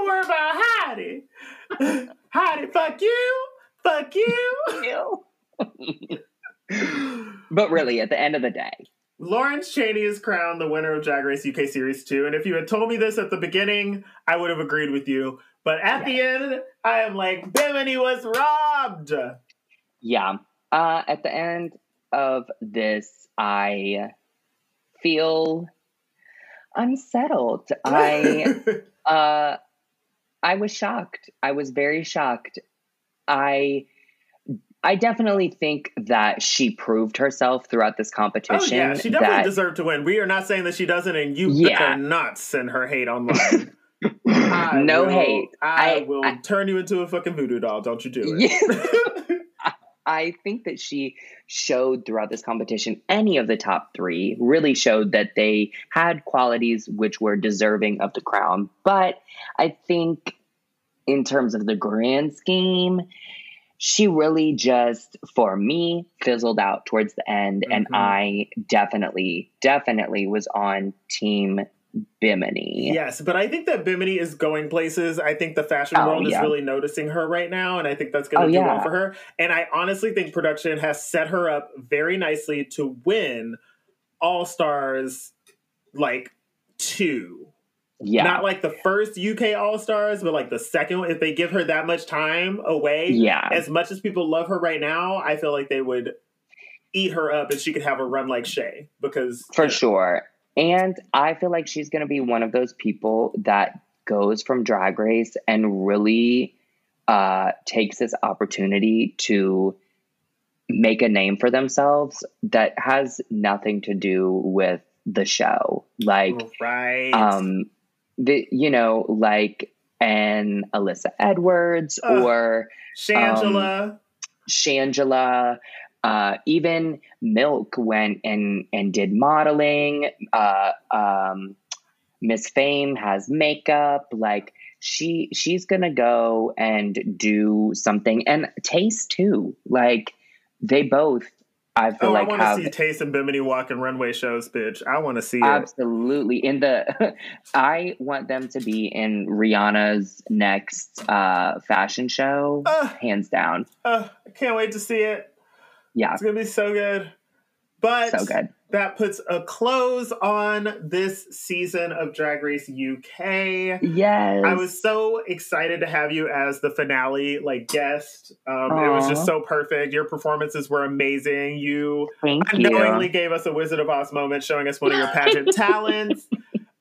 worried about Heidi. Heidi, fuck you, fuck you. but really, at the end of the day, Lawrence Chaney is crowned the winner of Drag Race UK Series 2. And if you had told me this at the beginning, I would have agreed with you. But at yeah. the end, I am like, Bimini was robbed. Yeah. Uh, at the end of this, I feel unsettled. I uh I was shocked. I was very shocked. I I definitely think that she proved herself throughout this competition. Oh yeah, she definitely that, deserved to win. We are not saying that she doesn't, and you Yeah. better not send her hate online. No will- hate. I, I- will I- turn you into a fucking voodoo doll. Don't you do it? I think that she showed throughout this competition, any of the top three really showed that they had qualities which were deserving of the crown. But I think, in terms of the grand scheme, she really just, for me, fizzled out towards the end. And Mhm. I definitely, definitely was on Team Bimini. Yes, but I think that Bimini is going places. I think the fashion Oh, world is really noticing her right now, and I think that's going to Oh, do yeah. well for her. And I honestly think production has set her up very nicely to win All Stars like two. Yeah. Not like the first UK All Stars, but like the second one. If they give her that much time away, yeah. as much as people love her right now, I feel like they would eat her up and she could have a run like Shay because For sure. And I feel like she's going to be one of those people that goes from Drag Race and really uh, takes this opportunity to make a name for themselves that has nothing to do with the show. Like, right. um, the you know, like an Alyssa Edwards Ugh. or Shangela. Shangela, uh, even Milk went and and did modeling. Uh, um, Miss Fame has makeup. Like she she's gonna go and do something, and Tayce too. Like they both, I feel oh, like I want to see Tayce and Bimini walking runway shows, bitch. I want to see it. absolutely in the. I want them to be in Rihanna's next uh, fashion show, Uh, hands down. uh, I can't wait to see it. Yeah, It's gonna be so good. But so good. that puts a close on this season of Drag Race UK. Yes, I was so excited to have you as the finale like guest. Um, it was just so perfect. Your performances were amazing. You Thank you. unknowingly gave us a Wizard of Oz moment, showing us one of your pageant talents.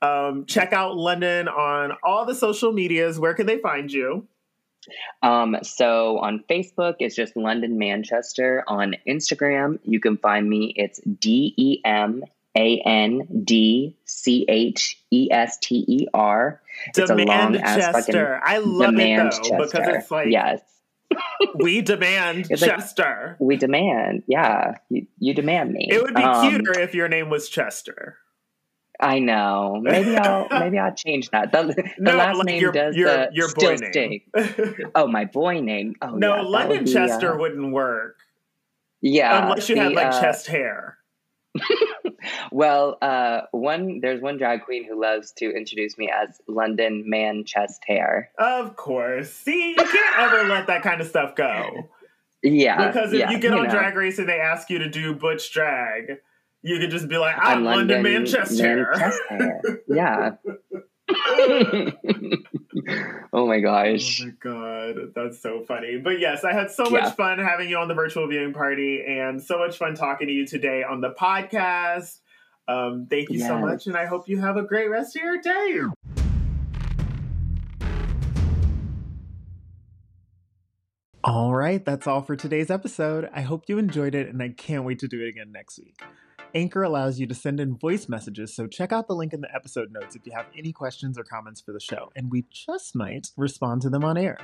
Um, check out London on all the social medias. Where can they find you? Um, so on Facebook, it's just London Manchester. On Instagram, you can find me. It's D E M A N D C H E S T E R. It's a long ass fucking I love it though because it's like yes, we demand It's like- Chester. we demand. Yeah, you, you demand me. it would be Um, cuter if your name was Chester. I know. Maybe I'll maybe I'll change that. The, the No, last like name your does your the your still boy name. Oh, my boy name. Oh, no, yeah, London would be, Chester uh, wouldn't work yeah, unless you had like uh, chest hair. Well, uh, one there's one drag queen who loves to introduce me as London Man Chest Hair. Of course. See, you can't ever let that kind of stuff go. Yeah, Because if yeah, you get on know. Drag Race and they ask you to do Butch drag, you could just be like, I'm, London, Man Chest Man Hair. Chest Yeah. oh my Oh gosh. my god, that's so funny. But yes, I had so much Yeah. fun having you on the virtual viewing party and so much fun talking to you today on the podcast. Um, thank you so much, and I hope you have a great rest of your day. All right, that's all for today's episode. I hope you enjoyed it, and I can't wait to do it again next week. Anchor allows you to send in voice messages, so check out the link in the episode notes if you have any questions or comments for the show, and we just might respond to them on air.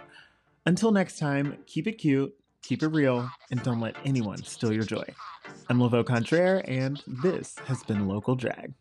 Until next time, keep it cute, keep it real, and don't let anyone steal your joy. I'm Laveau Contraire, and this has been Local Drag.